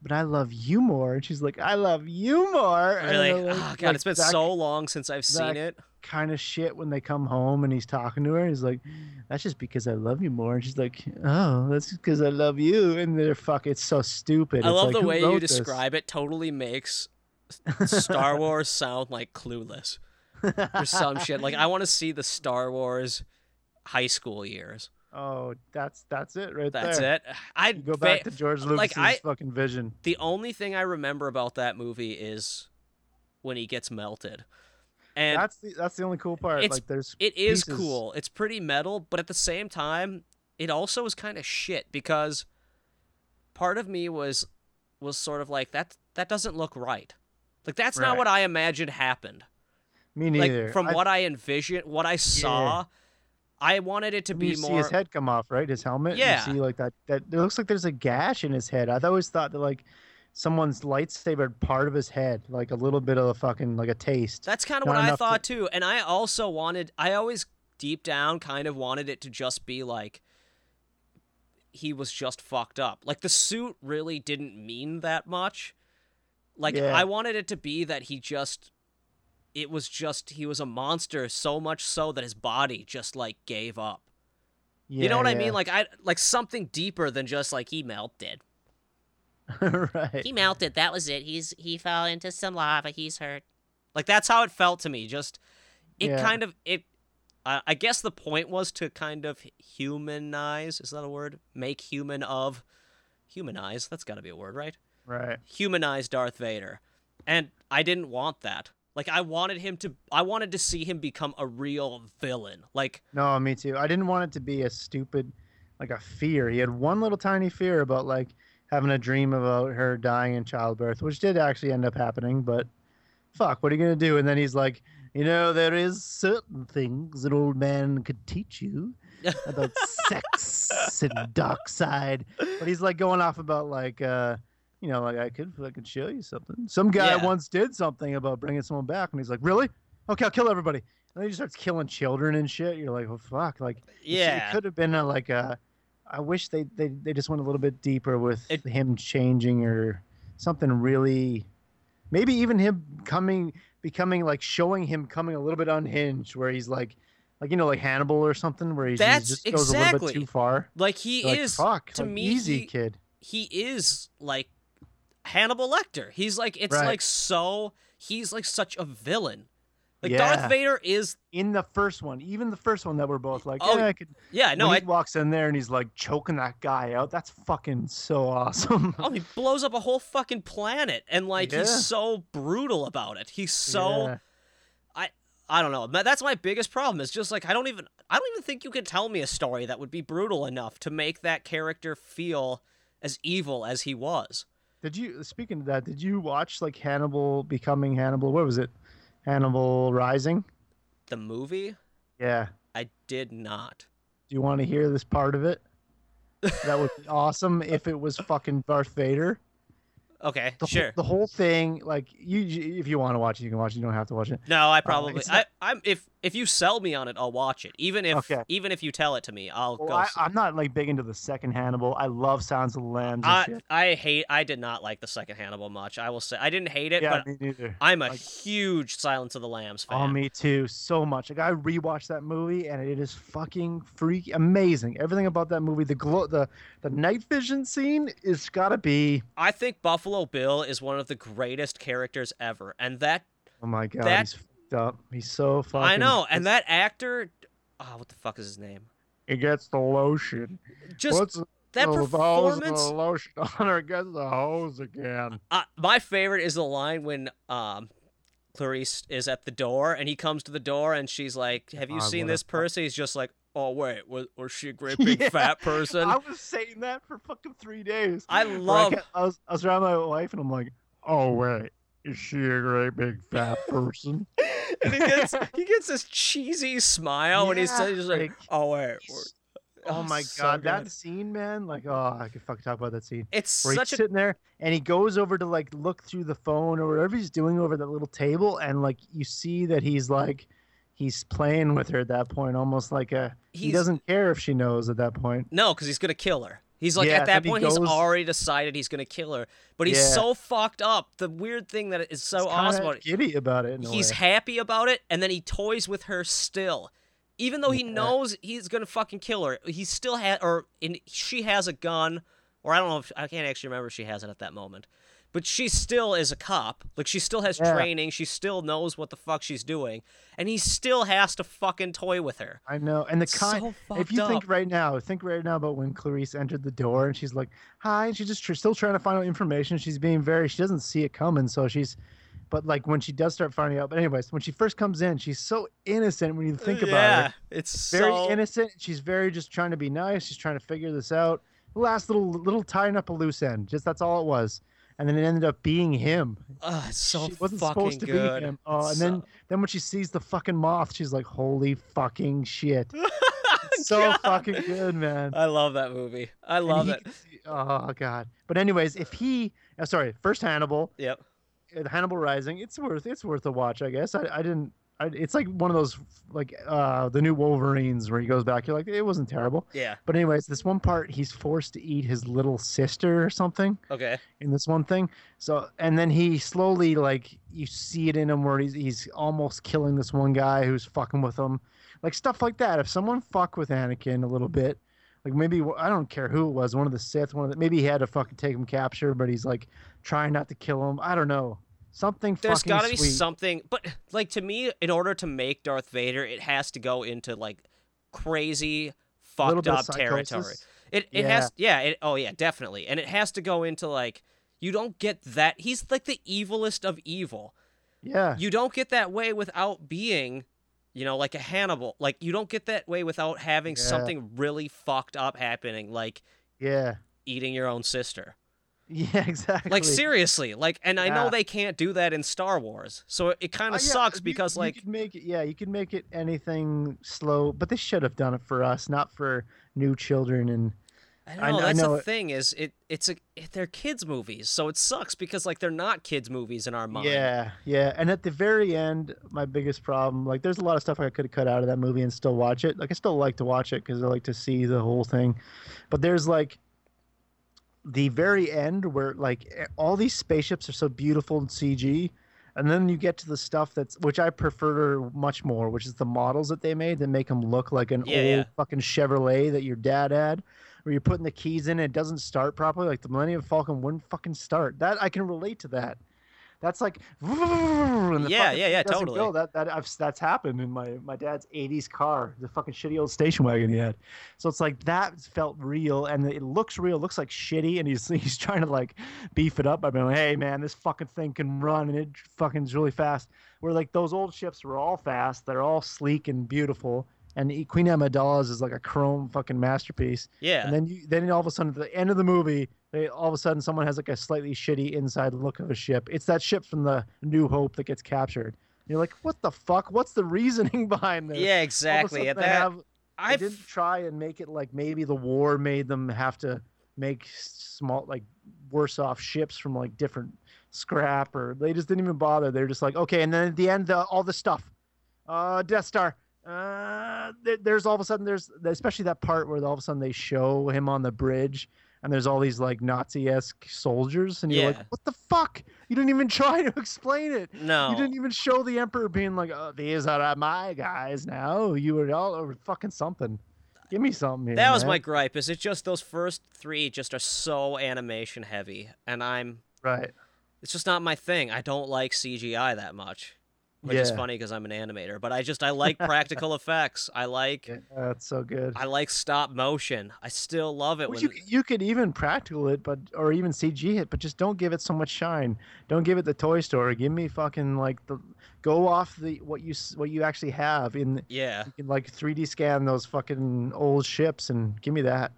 S2: but I love you more, and she's like, I love you more. And
S1: really
S2: they're
S1: oh god
S2: like
S1: it's been
S2: that
S1: so long since i've seen it
S2: kind of shit when they come home and he's talking to her. He's like, "That's just because I love you more." And she's like, "Oh, that's because I love you." And they're fuck. It's so stupid.
S1: I
S2: It's
S1: love
S2: like,
S1: the way you
S2: this?
S1: describe it. Totally makes Star Wars sound like clueless or some shit. Like I want to see the Star Wars high school years.
S2: Oh, that's that's it right
S1: That's
S2: there.
S1: That's it. I
S2: go back to George Lucas's
S1: like, I-
S2: fucking vision.
S1: the only thing I remember about that movie is when he gets melted, and
S2: that's the that's the only cool part.
S1: it's-
S2: Like there's
S1: it is
S2: pieces-
S1: cool. It's pretty metal, but at the same time, it also is kind of shit because part of me was was sort of like that that doesn't look right. Like that's not what I imagined happened.
S2: me neither.
S1: Like from
S2: I,
S1: what I envisioned, what I saw, I wanted it to be
S2: you see his head come off, right? His helmet.
S1: Yeah.
S2: You see like that. That it looks like there's a gash in his head. I always thought that like someone's lightsaber part of his head, like a little bit of a fucking like a taste.
S1: That's kind of
S2: not
S1: what I
S2: enough to-
S1: thought too, and I also wanted. I always deep down kind of wanted it to just be like he was just fucked up. Like the suit really didn't mean that much. Like
S2: Yeah.
S1: I wanted it to be that he just it was just he was a monster so much so that his body just like gave up. Yeah, you know
S2: Yeah,
S1: what I mean? Like I like something deeper than just like he melted.
S2: right.
S1: He melted. That was it. He's he fell into some lava. He's hurt. Like that's how it felt to me. Just it
S2: Yeah.
S1: kind of it. Uh, I guess the point was to kind of humanize. Is that a word? Make human of humanize. That's got to be a word, right?
S2: Right.
S1: Humanize Darth Vader, and I didn't want that. Like I wanted him to. I wanted to see him become a real villain. Like
S2: No, me too. I didn't want it to be a stupid, like a fear. He had one little tiny fear about like having a dream about her dying in childbirth, which did actually end up happening. But fuck, what are you gonna do? And then he's like, you know, there is certain things an old man could teach you about sex and dark side. But he's like going off about like, uh, you know, like I could, I could show you something. Some guy
S1: Yeah.
S2: once did something about bringing someone back, and he's like, really? Okay, I'll kill everybody. And then he starts killing children and shit. You're like, oh fuck, like
S1: yeah,
S2: it could have been a, like a. I wish they, they they just went a little bit deeper with
S1: It-
S2: him changing or something really, maybe even him coming becoming like showing him coming a little bit unhinged, where he's like, like you know, like Hannibal or something, where he's, he just goes a little
S1: exactly-
S2: bit too far.
S1: like he
S2: You're like,
S1: is.
S2: fuck,
S1: to
S2: like,
S1: me,
S2: easy
S1: he-
S2: kid.
S1: he is like Hannibal Lecter. He's like it's
S2: Right.
S1: like so he's like such a villain. Like
S2: Yeah.
S1: Darth Vader is
S2: In the first one, even the first one that we're both like,
S1: Oh,
S2: yeah, I could.
S1: yeah, no,
S2: when
S1: I
S2: he walks in there and he's like choking that guy out. That's fucking so awesome.
S1: oh he blows up a whole fucking planet and like
S2: Yeah.
S1: he's so brutal about it. He's so
S2: Yeah.
S1: I don't know. That's my biggest problem. Is just like I don't even I don't even think you could tell me a story that would be brutal enough to make that character feel as evil as he was.
S2: Did you speaking of that? Did you watch like Hannibal becoming Hannibal? What was it? Hannibal Rising.
S1: The movie,
S2: Yeah.
S1: I did not.
S2: Do you want to hear this part of it? That would be awesome if it was fucking Darth Vader.
S1: Okay,
S2: The, whole-
S1: sure.
S2: the whole thing, like you, if you want to watch it, you can watch it. You don't have to watch it.
S1: No, I um, probably
S2: it's not-
S1: I I'm if if you sell me on it, I'll watch it. Even if
S2: Okay.
S1: even if you tell it to me, I'll
S2: Well,
S1: go.
S2: I, am not like big into the second Hannibal. I love Sounds of the Lambs and
S1: I,
S2: shit.
S1: I hate I did not like the second Hannibal much. I will say I didn't hate it,
S2: Yeah,
S1: but
S2: me neither.
S1: I'm a
S2: like-
S1: huge Silence of the Lambs oh, fan.
S2: Oh, me too. So much. Like I rewatched that movie and it is fucking freak amazing. Everything about that movie, the glow, the the night vision scene is gotta be.
S1: I think Buffalo Bill is one of the greatest characters ever, and that
S2: Oh my god,
S1: That-
S2: he's fucked up. He's so fucking.
S1: I know, and that actor, oh, what the fuck is his name?
S2: he gets the lotion.
S1: Just
S2: What's
S1: that
S2: the
S1: performance.
S2: The lotion on her gets the hose again.
S1: Uh, my favorite is the line when um, Clarice is at the door and he comes to the door and she's like, "Have you
S2: God,
S1: seen this person?" He's just like, "Oh wait, was, was she a great big
S2: Yeah,
S1: fat person?"
S2: I was saying that for fucking three days.
S1: I love.
S2: I was I was around my wife and I'm like, oh wait, is she a great big fat person?
S1: and he gets he gets this cheesy smile when he's
S2: Yeah,
S1: he's like, "Oh wait." we're-
S2: oh, oh my
S1: so
S2: god, that scene, man! Like, oh, I could fucking talk about that scene.
S1: It's
S2: Where
S1: such
S2: he's
S1: a
S2: sitting there and he goes over to like look through the phone or whatever he's doing over that little table, and like you see that he's like he's playing with her at that point, almost like a he doesn't care if she knows at that point.
S1: No, because he's gonna kill her. He's like
S2: Yeah,
S1: at that
S2: he
S1: point he's already decided he's gonna kill her. But he's
S2: Yeah.
S1: so fucked up. The weird thing that is so
S2: He's
S1: awesome about it,
S2: giddy about it.
S1: he's
S2: way.
S1: happy about it, and then he toys with her still. Even though he
S2: Yeah.
S1: knows he's gonna fucking kill her, he still has, or in, she has a gun, or I don't know if I can't actually remember if she has it at that moment. But she still is a cop. Like she still has
S2: Yeah.
S1: training. She still knows what the fuck she's doing, and he still has to fucking toy with her.
S2: I know, and the kind.
S1: so
S2: if you
S1: up.
S2: think right now, think right now about when Clarice entered the door and she's like, "Hi," and she's just tr- still trying to find out information. She's being very, she doesn't see it coming, so she's. But like when she does start finding out, but anyways, when she first comes in, she's so innocent when you think about
S1: it.
S2: yeah,
S1: it's
S2: Very
S1: so
S2: innocent. She's very just trying to be nice. She's trying to figure this out. Last little little tying up a loose end. Just that's all it was. And then it ended up being him.
S1: It's so
S2: she wasn't
S1: fucking
S2: supposed to
S1: good.
S2: be him. Oh, and
S1: It's
S2: then then when she sees the fucking moth, she's like, "Holy fucking shit!" It's so fucking good, man.
S1: I love that movie. I love
S2: he
S1: it.
S2: Oh god. But anyways, if he, uh, sorry, first Hannibal,
S1: Yep.
S2: uh, Hannibal Rising, it's worth it's worth a watch, I guess. I, I didn't. It's like one of those like uh the new Wolverines where he goes back. You're like, it wasn't terrible.
S1: Yeah.
S2: But anyways, this one part he's forced to eat his little sister or something
S1: Okay.
S2: in this one thing. So and then he slowly like you see it in him where he's he's almost killing this one guy who's fucking with him, like stuff like that. If someone fuck with Anakin a little bit, like maybe I don't care who it was, one of the Sith, one of the maybe he had to fucking take him capture, but he's like trying not to kill him. I don't know. Something
S1: There's got to be something, but like to me, in order to make Darth Vader, it has to go into like crazy fucked up territory. It it
S2: Yeah.
S1: has yeah, it, oh yeah, definitely. And it has to go into like you don't get that he's like the evilest of evil.
S2: Yeah.
S1: You don't get that way without being you know, like a Hannibal. Like you don't get that way without having
S2: Yeah.
S1: something really fucked up happening like
S2: Yeah.
S1: eating your own sister.
S2: Yeah, exactly.
S1: Like seriously, like and I know they can't do that in Star Wars. So it, it kind
S2: Uh,
S1: of
S2: yeah,
S1: sucks
S2: you-
S1: because
S2: you
S1: like
S2: could make it yeah, you can make it anything slow, but they should have done it for us, not for new children and
S1: I
S2: I
S1: know
S2: kn- I
S1: that's
S2: know
S1: the
S2: it-
S1: thing is it it's a it, they're kids movies, so it sucks because like they're not kids movies in our mind.
S2: Yeah, yeah. And at the very end, my biggest problem, like, there's a lot of stuff I could have cut out of that movie and still watch it. Like, I still like to watch it because I like to see the whole thing. But there's like the very end where like e- all these spaceships are so beautiful in CG. And then you get to the stuff that's which I prefer much more, which is the models that they made that make them look like an
S1: Yeah,
S2: old
S1: yeah.
S2: fucking Chevrolet that your dad had, where you're putting the keys in, it doesn't start properly. Like the Millennium Falcon wouldn't fucking start. That I can relate to that. That's like,
S1: Yeah, yeah, yeah, totally.
S2: go. That that I've, that's happened in my my dad's '80s car, the fucking shitty old station wagon he had. So it's like that felt real, and it looks real. Looks like shitty, and he's he's trying to like beef it up by being like, "Hey man, this fucking thing can run, and it fucking is really fast." Where like those old ships were all fast, they're all sleek and beautiful, and Queen Amidala's is like a chrome fucking masterpiece.
S1: Yeah.
S2: And then you then all of a sudden at the end of the movie, they all of a sudden someone has like a slightly shitty inside look of a ship. It's that ship from the New Hope that gets captured. You're like, what the fuck? What's the reasoning behind this?
S1: yeah,
S2: All of a
S1: exactly. At that
S2: have,
S1: I
S2: didn't try and make it like maybe the war made them have to make small like worse off ships from like different scrap or they just didn't even bother. They're just like, okay, and then at the end, the, all the stuff, uh, Death Star. Uh, there, there's all of a sudden there's especially that part where all of a sudden they show him on the bridge and there's all these like Nazi-esque soldiers and you're
S1: Yeah.
S2: like, what the fuck? You didn't even try to explain it.
S1: no.
S2: You didn't even show the emperor being like, "Oh, these are my guys now." You were all over fucking something. Give me something here.
S1: that was my
S2: man.
S1: gripe. Is it just those first three just are so animation heavy, and I'm
S2: right.
S1: it's just not my thing. I don't like CGI that much, which is funny because I'm an animator. But I just I like practical effects. I like
S2: Yeah, that's so good.
S1: I like stop motion. I still love it
S2: Well,
S1: when
S2: you you could even practical it, but or even CG it, but just don't give it so much shine. Don't give it the Toy Story. Give me fucking like the go off the what you what you actually have in,
S1: yeah
S2: you can like 3D scan those fucking old ships and give me that.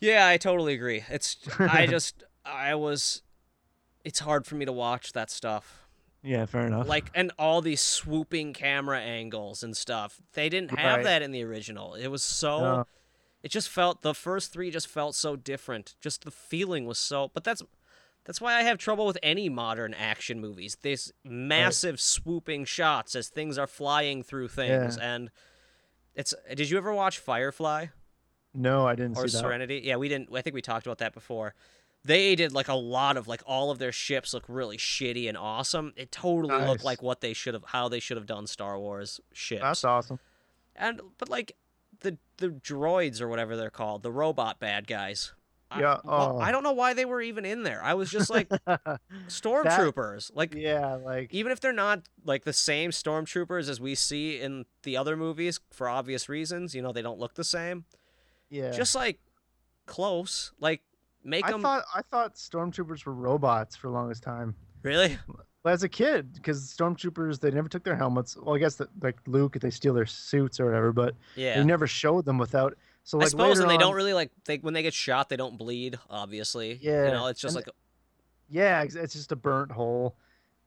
S1: yeah I totally agree. It's I just I was it's hard for me to watch that stuff.
S2: Yeah, fair enough.
S1: like and all these swooping camera angles and stuff. They didn't have
S2: Right.
S1: that in the original. It was so
S2: No.
S1: it just felt the first three just felt so different. Just the feeling was so but that's that's why i have trouble with any modern action movies. These massive swooping shots as things are flying through things and it's did you ever watch firefly?
S2: No, I didn't
S1: or
S2: see that.
S1: serenity? Yeah we didn't i think we talked about that before they did like a lot of like all of their ships look really shitty and awesome. It totally
S2: Nice.
S1: looked like what they should have, how they should have done Star Wars ships.
S2: That's awesome.
S1: And but like the the droids or whatever they're called, the robot bad guys. I-
S2: Yeah,
S1: well,
S2: oh.
S1: I don't know why they were even in there. I was just like stormtroopers. Like
S2: yeah, like
S1: even if they're not like the same stormtroopers as we see in the other movies for obvious reasons, you know, they don't look the same.
S2: yeah.
S1: Just like close, like make
S2: I
S1: them
S2: thought I thought stormtroopers were robots for the longest time.
S1: really.
S2: Well, as a kid, because stormtroopers they never took their helmets. Well, I guess that like Luke, they steal their suits or whatever, but
S1: Yeah.
S2: they never showed them without. So like
S1: I suppose, and they
S2: on-
S1: don't really like they when they get shot, they don't bleed. Obviously,
S2: Yeah,
S1: You know, it's just
S2: and
S1: like
S2: Yeah, it's just a burnt hole,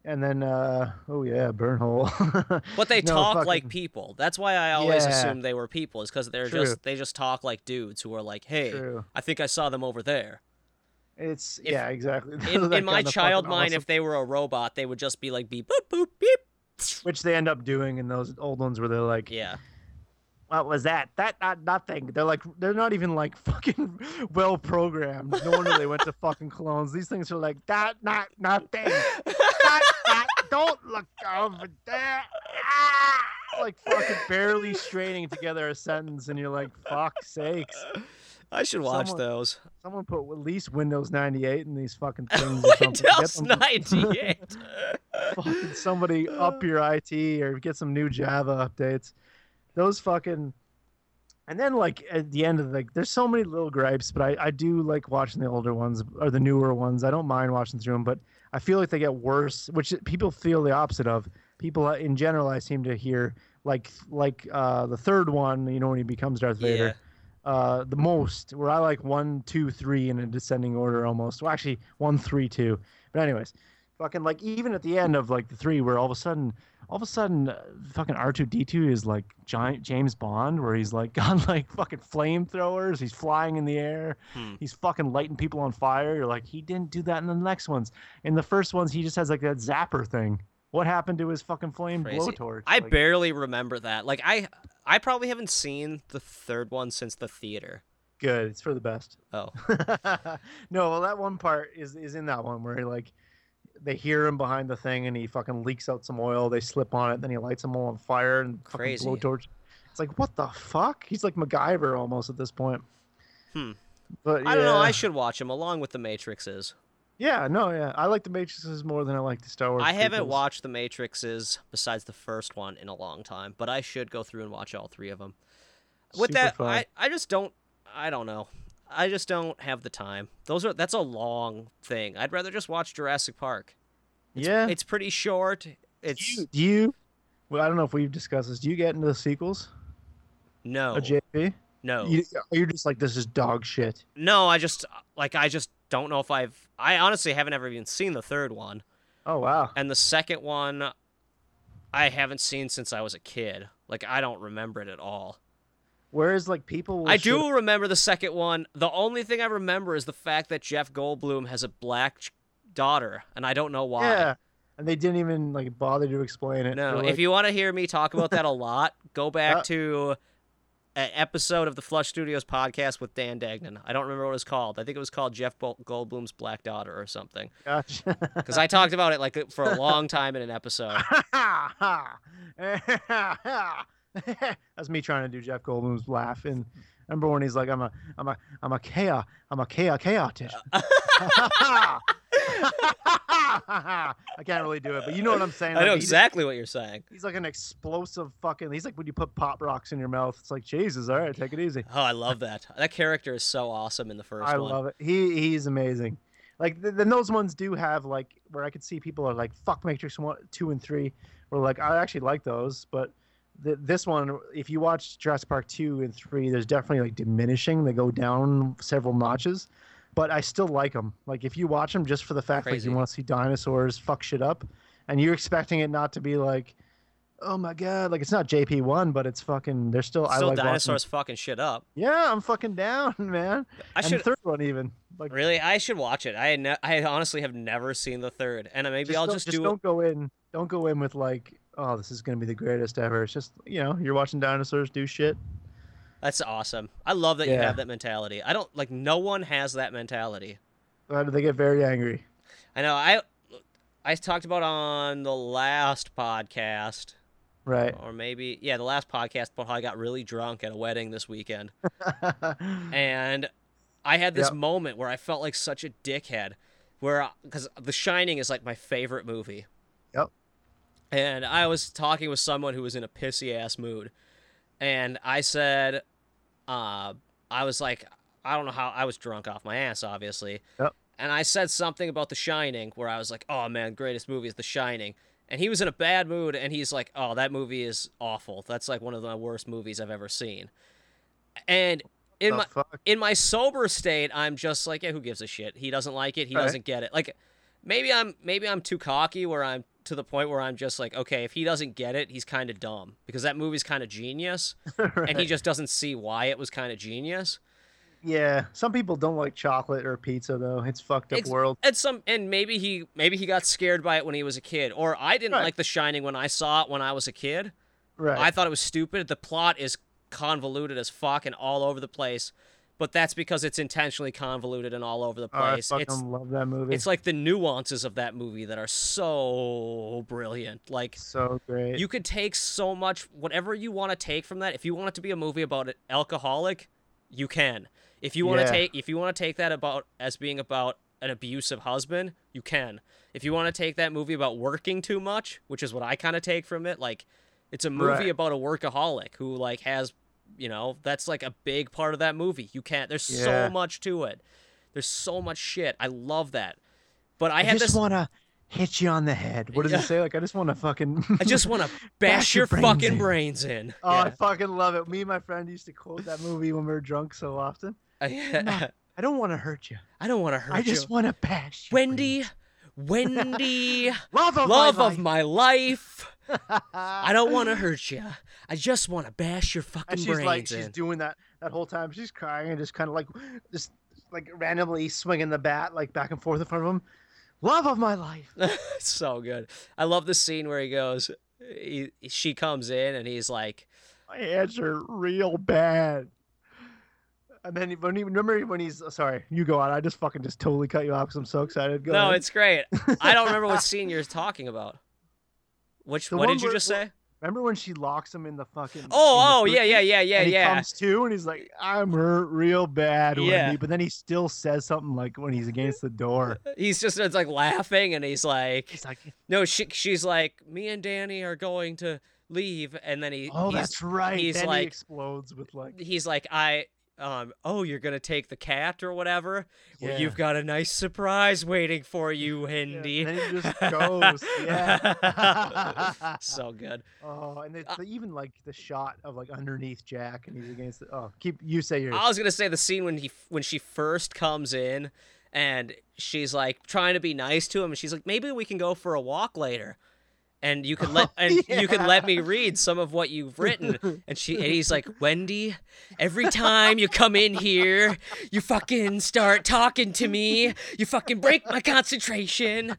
S2: and then uh oh yeah, burnt hole.
S1: But they
S2: No,
S1: talk like people. That's why I always
S2: Yeah.
S1: assumed they were people, is because they're
S2: True.
S1: just they just talk like dudes who are like, "Hey,
S2: True.
S1: I think I saw them over there."
S2: It's
S1: If-
S2: yeah, exactly.
S1: In, in my child mind,
S2: awesome.
S1: if they were a robot, they would just be like beep boop boop beep.
S2: which they end up doing in those old ones where they're like,
S1: Yeah,
S2: what was that? That not nothing. They're like they're not even like fucking well programmed. No wonder they went to fucking clones. These things are like that not nothing. that, that, don't look over there. Ah! Like fucking barely straining together a sentence, and you're like, fuck sakes.
S1: I should watch
S2: Someone-
S1: those.
S2: Someone put at least Windows 98 in these fucking things or something. Get
S1: Windows ninety eight.
S2: fucking somebody up your IT or get some new Java updates. Those fucking And then like at the end of the, like, there's so many little gripes, but I I do like watching the older ones or the newer ones. I don't mind watching through them, but I feel like they get worse, which people feel the opposite of. People uh, in general, I seem to hear like like uh the third one, you know, when he becomes Darth Vader. Uh, the most where I like one, two, three in a descending order almost. Well, actually, one, three, two. But anyways, fucking like even at the end of like the three, where all of a sudden, all of a sudden, uh, fucking R two D two is like giant James Bond, where he's like got like fucking flamethrowers. He's flying in the air.
S1: Hmm.
S2: He's fucking lighting people on fire. You're like, he didn't do that in the next ones. In the first ones, he just has like that zapper thing. What happened to his fucking flame
S1: Crazy.
S2: blowtorch?
S1: I
S2: Like,
S1: barely remember that. Like I I probably haven't seen the third one since the theater.
S2: good. It's for the best.
S1: Oh.
S2: no, well, that one part is is in that one where he like they hear him behind the thing and he fucking leaks out some oil. They slip on it, then he lights them all on fire and fucking
S1: Crazy.
S2: blowtorch. It's like what the fuck? He's like MacGyver almost at this point.
S1: Hmm.
S2: But
S1: I don't know. I should watch him along with the Matrixes.
S2: Yeah, no, yeah. I like the Matrices more than I like the Star Wars.
S1: I haven't
S2: prequels.
S1: watched the Matrixes besides the first one in a long time, but I should go through and watch all three of them. With
S2: Super
S1: that,
S2: fun.
S1: I, I just don't I don't know. I just don't have the time. Those are that's a long thing. I'd rather just watch Jurassic Park. It's,
S2: yeah.
S1: It's pretty short.
S2: do
S1: It's
S2: you, do you? Well, I don't know if we've discussed this. Do you get into the sequels?
S1: no,
S2: A JP?
S1: no,
S2: You, you're just like this is dog shit.
S1: no. I just like I just don't know if I've. I honestly haven't ever even seen the third one,
S2: Oh wow.
S1: and the second one, I haven't seen since I was a kid. Like I don't remember it at all.
S2: Whereas like people, will
S1: I
S2: shit-
S1: do remember the second one. The only thing I remember is the fact that Jeff Goldblum has a black daughter, and I don't know why.
S2: Yeah, and they didn't even like bother to explain it.
S1: No,
S2: They're
S1: if you want to hear me talk about that a lot, go back
S2: Uh,
S1: to episode of the Flush Studios podcast with Dan Dagnan. I don't remember what it was called. I think it was called Jeff Goldblum's Black Daughter or something.
S2: Gotcha.
S1: Because I talked about it like for a long time in an episode.
S2: That's me trying to do Jeff Goldblum's laugh. And remember when he's like, "I'm a, I'm a, I'm a chaos, I'm a chaos, chaotician." I can't really do it, but you know what I'm saying.
S1: I know
S2: he just-
S1: exactly what you're saying.
S2: He's like an explosive fucking. He's like when you put pop rocks in your mouth. It's like Jesus. All right, take it easy.
S1: Oh, I love that. That character is so awesome in the first
S2: I
S1: one.
S2: love it. He he's amazing. Like th- then those ones do have like where I could see people are like fuck Matrix one, two, and three. Where like I actually like those, but th- this one, if you watch Jurassic Park two and three, there's definitely like diminishing. They go down several notches, but I still like them. Like if you watch them just for the fact like you want to see dinosaurs fuck shit up, and you're expecting it not to be like. Oh my god! Like it's not JP one, but it's fucking. They're still. I
S1: Still
S2: like watching-
S1: dinosaurs fucking shit up.
S2: Yeah, I'm fucking down, man.
S1: I should
S2: the third one even. Like
S1: really. I should watch it. I ne- I honestly have never seen the third, and maybe I'll
S2: don't-
S1: just, do.
S2: don't go in. Don't go in with like, oh, this is gonna be the greatest ever. It's just you know, you're watching dinosaurs do shit.
S1: That's awesome. I love that you have that mentality. I don't like. No one has that mentality.
S2: Why do they get very angry?
S1: I know. I I talked about on the last podcast,
S2: Right.
S1: or maybe yeah, the last podcast about how I got really drunk at a wedding this weekend, and I had this
S2: Yep.
S1: moment where I felt like such a dickhead, where because The Shining is like my favorite movie. And I was talking with someone who was in a pissy ass mood, and I said, uh, I was like, I don't know how I was drunk off my ass, obviously.
S2: Yep.
S1: And I said something about The Shining, where I was like, "Oh man, greatest movie is The Shining." And he was in a bad mood, and he's like, "Oh, that movie is awful. That's like one of the worst movies I've ever seen." And in my
S2: fuck?
S1: in my sober state, I'm just like, yeah, who gives a shit? He doesn't like it. He
S2: Right.
S1: doesn't get it. Like, maybe I'm maybe I'm too cocky, where I'm to the point where I'm just like, okay, if he doesn't get it, he's kind of dumb because that movie's kind of genius, and he just doesn't see why it was kind of genius.
S2: Yeah. Some people don't like chocolate or pizza though. It's fucked up
S1: Ex-
S2: world.
S1: And some, and maybe he maybe he got scared by it when he was a kid, or I didn't
S2: Right.
S1: like The Shining when I saw it when I was a kid.
S2: Right.
S1: I thought it was stupid. The plot is convoluted as fuck and all over the place, but that's because it's intentionally convoluted and all over the
S2: Oh, I
S1: place.
S2: fucking
S1: it's
S2: love that movie.
S1: it's like the nuances of that movie that are so brilliant. Like
S2: so great.
S1: you could take so much whatever you want to take from that. If you want it to be a movie about an alcoholic, you can. If you want to
S2: Yeah.
S1: take if you want to take that about as being about an abusive husband, you can. If you want to take that movie about working too much, which is what I kind of take from it, like it's a movie
S2: Right.
S1: about a workaholic who like has you know, that's like a big part of that movie. You can't. There's
S2: Yeah.
S1: so much to it. There's so much shit. I love that. But I,
S2: I,
S1: had
S2: just
S1: this.
S2: want to hit you on the head. What does
S1: Yeah.
S2: it say? Like I just want to fucking.
S1: I just want to
S2: Bash
S1: bash
S2: your
S1: your
S2: brains
S1: fucking
S2: in.
S1: brains in.
S2: Oh, I fucking love it. Me and my friend used to quote that movie when we were drunk so often.
S1: yeah.
S2: I don't want to hurt you.
S1: I don't want to hurt you.
S2: I just want to bash you.
S1: Wendy, Wendy,
S2: love of
S1: love
S2: my
S1: of my life.
S2: life.
S1: I don't want to hurt you. I just want to bash your fucking
S2: and she's
S1: brains
S2: like, she's doing that that whole time. She's crying and just kind of like, just like randomly swinging the bat like back and forth in front of him. Love of my life.
S1: so good. I love the scene where he goes. He, she comes in and he's like,
S2: My hands are real bad. And then when he remember when he's sorry, you go on. I just fucking just totally cut you off because I'm so excited. Go
S1: "No,
S2: ahead.
S1: it's great." I don't remember what scene you're talking about. Which
S2: The
S1: what did you
S2: where-
S1: just say?
S2: remember when she locks him in the fucking.
S1: Oh, oh, yeah, yeah, yeah, yeah,
S2: and he
S1: yeah.
S2: comes to and he's like, "I'm hurt real bad, Wendy."
S1: Yeah.
S2: But then he still says something like when he's against the door.
S1: He's just it's like laughing and he's like,
S2: He's like,
S1: "No, she, she's like, me and Danny are going to leave," and then he
S2: "Oh,
S1: he's,
S2: that's right."
S1: he's
S2: then
S1: like-
S2: he explodes with like,
S1: he's like, "I." Um, oh, you're gonna take the cat or whatever? Well, you've got a nice surprise waiting for you,
S2: Yeah,
S1: Wendy.
S2: and then he just goes, yeah.
S1: so good.
S2: Oh, and it's
S1: Uh,
S2: even like the shot of like underneath Jack, and he's against. The, oh, keep you say yours.
S1: I was gonna say the scene when he when she first comes in and she's like trying to be nice to him and she's like maybe we can go for a walk later and you can oh, let
S2: Oh,
S1: and you can let me read some of what you've written and she and he's like Wendy every time you come in here you fucking start talking to me you fucking break my concentration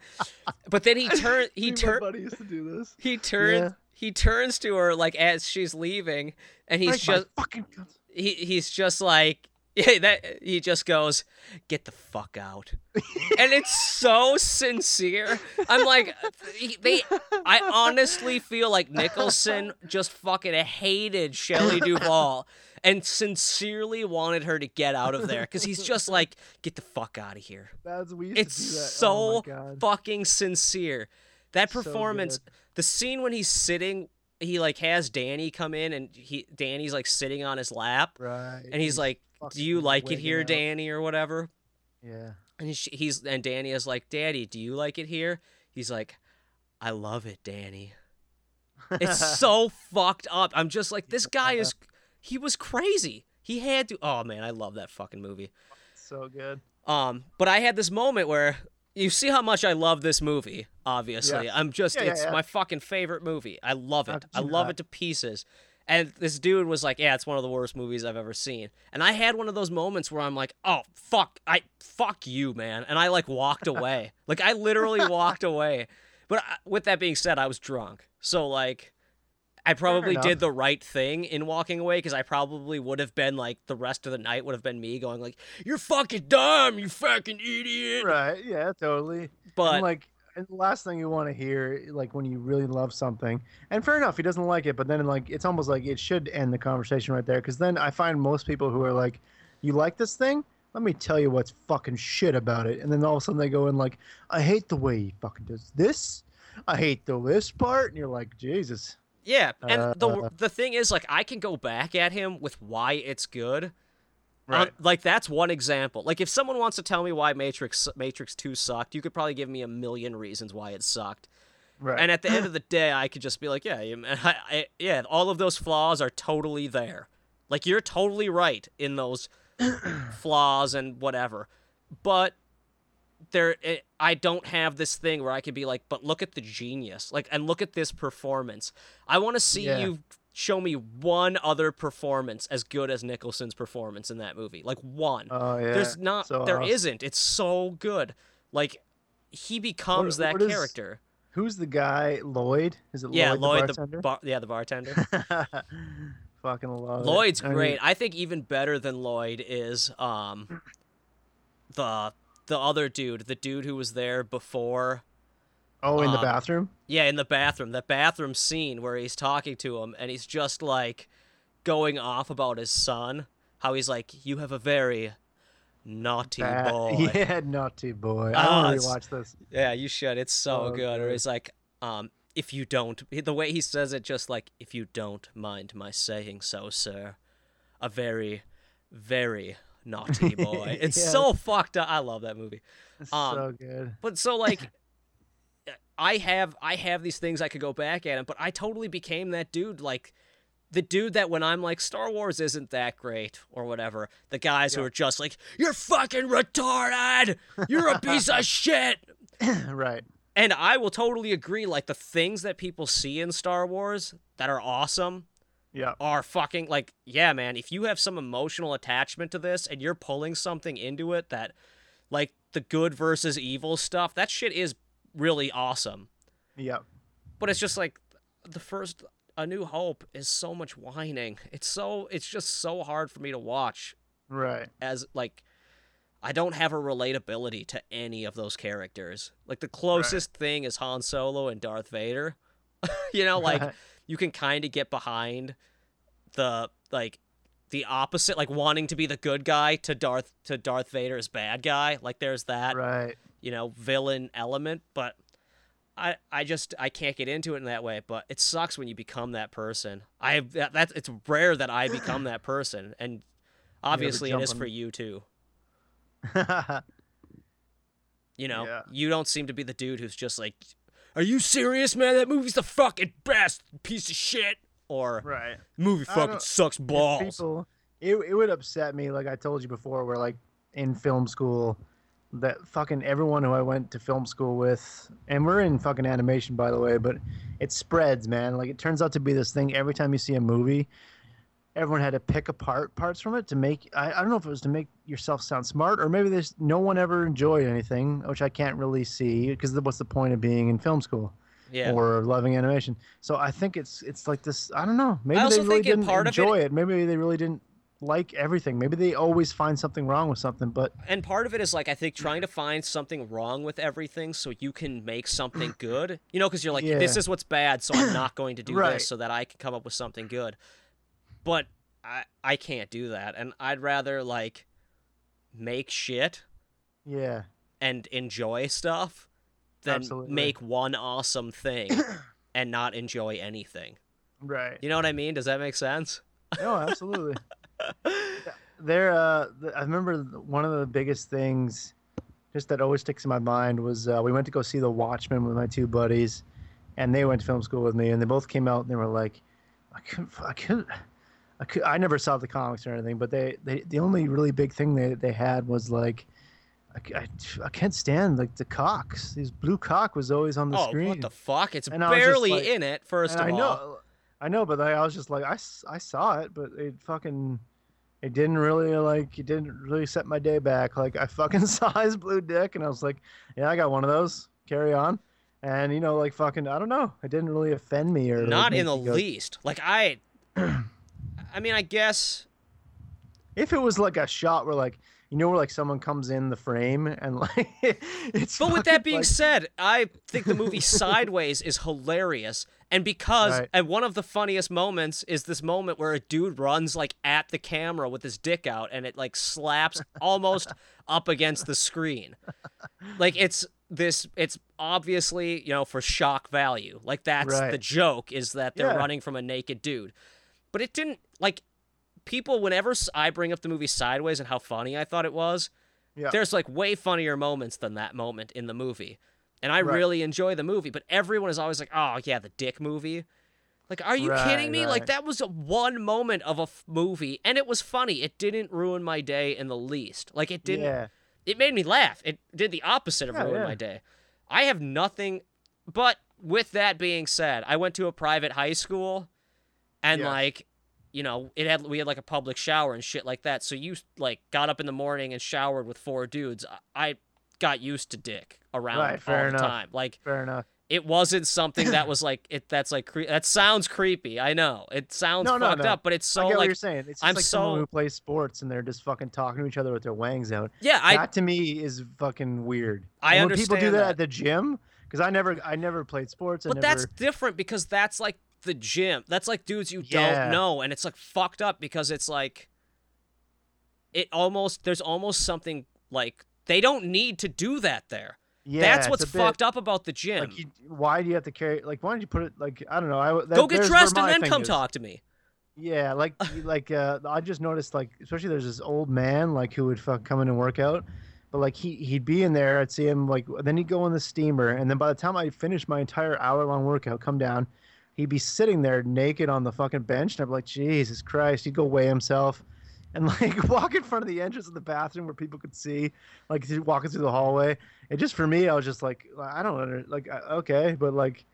S1: but then he turn he
S2: Me and my
S1: turn
S2: buddy used to do this.
S1: he turns
S2: Yeah.
S1: he turns to her like as she's leaving and he's
S2: Break
S1: just
S2: fucking.
S1: he he's just like yeah, that he just goes, "Get the fuck out," and it's so sincere. I'm like, they. I honestly feel like Nicholson just fucking hated Shelley Duvall and sincerely wanted her to get out of there because he's just like, "Get the fuck out of here."
S2: That's we
S1: It's
S2: that. Oh so oh
S1: fucking sincere. That performance,
S2: good.
S1: the scene when he's sitting, he like has Danny come in and he Danny's like sitting on his lap
S2: right.
S1: and he's like, "Do you like it here,
S2: out.
S1: Danny, or whatever?"
S2: Yeah.
S1: And he's, he's and Danny is like, "Daddy, do you like it here?" He's like, "I love it, Danny." It's so fucked up. I'm just like, this guy is, he was crazy. He had to. Oh man, I love that fucking movie.
S2: so good.
S1: Um, but I had this moment where you see how much I love this movie. Obviously, I'm just
S2: Yeah, yeah,
S1: it's
S2: yeah.
S1: my fucking favorite movie. I love it. I love
S2: not?
S1: it to pieces. And this dude was like, "Yeah, it's one of the worst movies I've ever seen." And I had one of those moments where I'm like, "Oh fuck, I fuck you, man," and I like walked away. like I literally walked away. But I- with that being said, I was drunk, so like. I probably did the right thing in walking away because I probably would have been like the rest of the night would have been me going like, "You're fucking dumb, you fucking idiot."
S2: Right. Yeah. Totally.
S1: But
S2: and like, and the last thing you want to hear, like when you really love something, and fair enough, he doesn't like it, but then like it's almost like it should end the conversation right there, because then I find most people who are like, "You like this thing? Let me tell you what's fucking shit about it," and then all of a sudden they go in like, "I hate the way he fucking does this. I hate the this part," and you're like, Jesus.
S1: yeah, and the
S2: Uh,
S1: the thing is like I can go back at him with why it's good.
S2: Right.
S1: Um, like that's one example. Like if someone wants to tell me why Matrix Matrix 2 sucked, you could probably give me a million reasons why it sucked.
S2: right.
S1: And at the end of the day, I could just be like, yeah, I, I, yeah, all of those flaws are totally there. Like you're totally right in those flaws and whatever. But there, it, I don't have this thing where I could be like, but look at the genius, like, and look at this performance. I want to see
S2: Yeah.
S1: you show me one other performance as good as Nicholson's performance in that movie, like one.
S2: oh yeah.
S1: There's not,
S2: So
S1: there
S2: awesome.
S1: not It's so good. Like he becomes that
S2: what is-
S1: character.
S2: Who's the guy? Lloyd? Is it
S1: Yeah,
S2: Lloyd,
S1: Lloyd,
S2: the
S1: the,
S2: bartender?
S1: bar- yeah, the bartender.
S2: Fucking love it.
S1: Lloyd's
S2: I mean,
S1: great. I think even better than Lloyd is um the the other dude, the dude who was there before.
S2: Oh, in the
S1: um,
S2: bathroom.
S1: Yeah, in the bathroom, that bathroom scene where he's talking to him and he's just like going off about his son. How he's like, "You have a very naughty
S2: Bad-
S1: boy."
S2: Yeah, naughty boy. I want to rewatch this.
S1: Yeah, you should. It's so
S2: Oh,
S1: good. Or he's like, um, if you don't, the way he says it, just like, if you don't mind my saying so, sir, a very, very naughty boy. It's
S2: Yeah.
S1: so fucked up. I love that movie.
S2: It's
S1: Um,
S2: so good.
S1: But so like I have I have these things I could go back at him, but I totally became that dude like the dude that when I'm like Star Wars isn't that great or whatever, the guys who are just like you're fucking retarded. You're a piece of shit.
S2: right.
S1: And I will totally agree like the things that people see in Star Wars that are awesome
S2: Yeah.
S1: are fucking like yeah man if you have some emotional attachment to this and you're pulling something into it that like the good versus evil stuff that shit is really awesome
S2: Yeah.
S1: but it's just like the first a new hope is so much whining it's so it's just so hard for me to watch
S2: Right.
S1: as like I don't have a relatability to any of those characters. Like the closest thing is Han Solo and Darth Vader. you know, like
S2: Right.
S1: you can kind of get behind the like the opposite like wanting to be the good guy to Darth to Darth Vader's bad guy. Like there's that,
S2: Right.
S1: You know, villain element, but I I just I can't get into it in that way, but it sucks when you become that person. I that, that's it's rare that I become that person and obviously it is for you too. You know,
S2: Yeah.
S1: you don't seem to be the dude who's just like, "Are you serious, man? That movie's the fucking best, piece of shit." Or
S2: right.
S1: movie fucking sucks balls.
S2: People, it, it would upset me, like I told you before, where like in film school, that fucking everyone who I went to film school with, and we're in fucking animation by the way, but it spreads, man. Like it turns out to be this thing every time you see a movie, everyone had to pick apart parts from it to make. I, I don't know if it was to make yourself sound smart, or maybe there's no one ever enjoyed anything, which I can't really see because what's the point of being in film school?
S1: yeah.
S2: or loving animation. So I think it's it's like this. I don't know. Maybe they really didn't
S1: part of it-
S2: enjoy it, Maybe they really didn't like everything. Maybe they always find something wrong with something. But
S1: and part of it is like I think trying to find something wrong with everything so you can make something good. You know, because you're like, this is what's bad, so I'm not going to do
S2: Right.
S1: this so that I can come up with something good. But I I can't do that, and I'd rather like make shit
S2: yeah,
S1: and enjoy stuff than
S2: Absolutely.
S1: make one awesome thing and not enjoy anything.
S2: right.
S1: You know what I mean? Does that make sense?
S2: No, absolutely. there, uh, I remember one of the biggest things, just that always sticks in my mind, was uh, we went to go see The Watchmen with my two buddies, and they went to film school with me, and they both came out and they were like, I couldn't, I couldn't. I, could, I never saw the comics or anything, but they, they the only really big thing they, they had was like, I, I can't stand like the cocks. These blue cock was always on the
S1: oh,
S2: screen.
S1: what the fuck? It's
S2: And I
S1: barely
S2: like-
S1: in it, first of
S2: I
S1: all.
S2: know, I know, but I, I was just like, I, I saw it, but it fucking, it didn't really like, it didn't really set my day back. Like I fucking saw his blue dick, and I was like, yeah, I got one of those. Carry on. And you know, like fucking, I don't know, it didn't really offend me or
S1: Not
S2: make
S1: in the
S2: go-
S1: least. Like I I mean, I guess
S2: If it was like a shot where like, you know, where like someone comes in the frame and like, it's.
S1: But with that being
S2: like-
S1: said, I think the movie Sideways is hilarious. And because
S2: Right.
S1: and one of the funniest moments is this moment where a dude runs like at the camera with his dick out and it like slaps almost up against the screen. Like it's this it's obviously, you know, for shock value. Like that's
S2: Right.
S1: the joke is that they're
S2: Yeah.
S1: running from a naked dude. But it didn't like people whenever I bring up the movie Sideways and how funny I thought it was,
S2: Yeah.
S1: there's like way funnier moments than that moment in the movie. And I
S2: Right.
S1: really enjoy the movie, but everyone is always like, "Oh, yeah, the dick movie." Like, are you
S2: Right,
S1: kidding me? Like that was a one moment of a f- movie and it was funny. It didn't ruin my day in the least. Like it didn't
S2: Yeah.
S1: it made me laugh. It did the opposite of oh,
S2: Yeah,
S1: ruin
S2: yeah.
S1: my day. I have nothing but with that being said, I went to a private high school and like you know, it had we had like a public shower and shit like that. So you like got up in the morning and showered with four dudes. I got used to dick around
S2: Right,
S1: all the
S2: enough.
S1: time. Like
S2: Fair enough.
S1: it wasn't something that was like it that's like cre- that sounds creepy. I know. It sounds
S2: No, no,
S1: fucked
S2: no.
S1: up, but it's so
S2: I get what
S1: like
S2: you're saying. It's
S1: I'm
S2: like someone who plays sports and they're just fucking talking to each other with their wangs out.
S1: yeah, I
S2: that to me is fucking weird.
S1: I
S2: And when people do that,
S1: that.
S2: at the gym, because I never, I never played sports. I
S1: But
S2: never,
S1: that's different because that's like the gym. That's like dudes you
S2: Yeah.
S1: don't know, and it's like fucked up because it's like it almost there's almost something like they don't need to do that there.
S2: yeah,
S1: that's what's
S2: bit-
S1: fucked up about the gym.
S2: Like, you, why do you have to carry? Like, why don't you put it? Like, I don't know. I that,
S1: Go get dressed and then come
S2: is.
S1: talk to me.
S2: Yeah, like like uh, I just noticed like especially there's this old man like who would fuck come in and work out, but like he he'd be in there. I'd see him like then he'd go in the steamer, and then by the time I finish my entire hour long workout, come down, he'd be sitting there naked on the fucking bench, and I'd be like, Jesus Christ! He'd go weigh himself, and like walk in front of the entrance of the bathroom where people could see, like walking through the hallway. And just for me, I was just like, I don't know, like okay, but like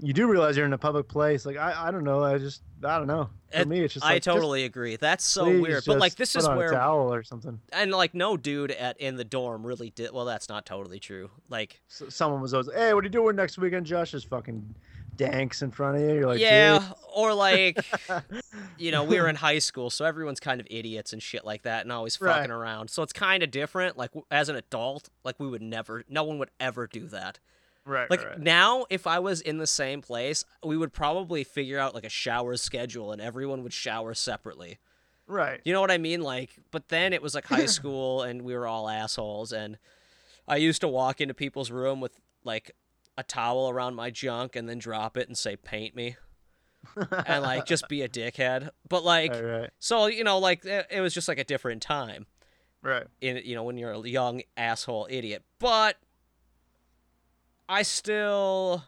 S2: you do realize you're in a public place. Like I, I don't know. I just I don't know. For
S1: It-
S2: me, it's just
S1: I
S2: like, just
S1: totally agree. That's so weird. But like this is where
S2: towel or something.
S1: and like no dude at in the dorm really did well that's not totally true. Like
S2: So, someone was always, "Hey, what are you doing next weekend?" Josh is fucking danks in front of you. You're like,
S1: yeah, or like you know, we were in high school, so everyone's kind of idiots and shit like that and always
S2: Right.
S1: fucking around. So it's kind of different. Like as an adult, like we would never no one would ever do that.
S2: right,
S1: Like
S2: right.
S1: now, if I was in the same place, we would probably figure out like a shower schedule, and everyone would shower separately.
S2: right.
S1: You know what I mean? Like, but then it was like high school, and we were all assholes, and I used to walk into people's room with like a towel around my junk, and then drop it and say "paint me," and like just be a dickhead. But like,
S2: right, right,
S1: so you know, like it it was just like a different time
S2: right.
S1: in you know when you're a young asshole idiot but i still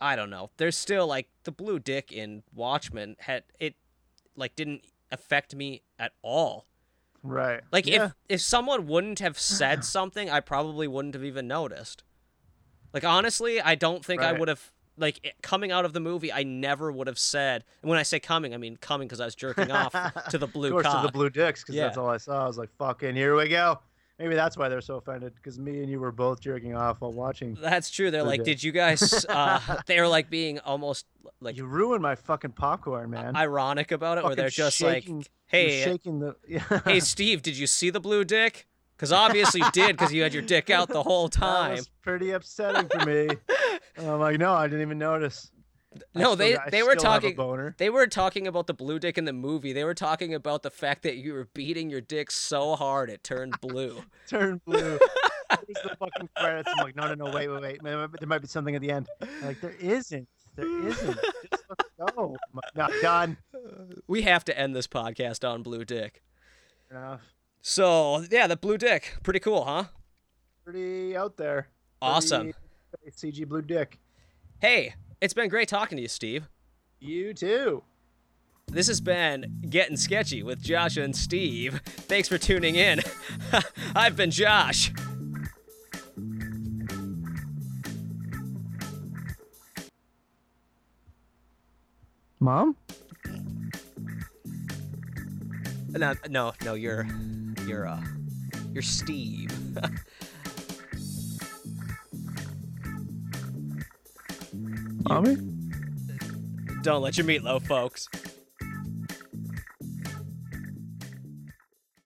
S1: i don't know there's still like the blue dick in watchmen had it like didn't affect me at all
S2: Right.
S1: like
S2: yeah.
S1: if if someone wouldn't have said something i probably wouldn't have even noticed like honestly i don't think i would have like it- coming out of the movie i never would have said and when i say coming i mean coming because i was jerking off to the blue
S2: of course,
S1: cock
S2: to the blue dicks, because that's all I saw. I was like, "Fucking, here we go." Maybe that's why they're so offended, because me and you were both jerking off while watching.
S1: That's true. They're like, did you guys? Uh, they're like being almost like
S2: you ruined my fucking popcorn, man.
S1: ironic about it, where they're just
S2: shaking-
S1: like, "Hey,
S2: shaking the.
S1: Hey, Steve, did you see the blue dick? Because obviously you did, because you had your dick out the whole
S2: That
S1: time."
S2: was pretty upsetting for me. I'm like, no, I didn't even notice.
S1: No, they
S2: got-
S1: they were
S2: still have a
S1: talking. They were talking about the blue dick in the movie. They were talking about the fact that you were beating your dick so hard it turned blue.
S2: turned blue. Here's the fucking credits. I'm like, no, no, no, wait, wait, wait. There might- be something at the end. I'm like, there isn't. There isn't. Just let's go. Not done.
S1: we have to end this podcast on blue dick.
S2: Enough.
S1: So yeah, the blue dick, pretty cool, huh?
S2: Pretty out there.
S1: Awesome.
S2: Pretty CG blue dick.
S1: Hey, it's been great talking to you, Steve.
S2: You too.
S1: This has been Getting Sketchy with Josh and Steve. Thanks for tuning in. I've been Josh.
S2: Mom?
S1: No, no, no, you're, you're, uh, you're Steve.
S2: Mommy?
S1: Don't let your meatloaf, folks.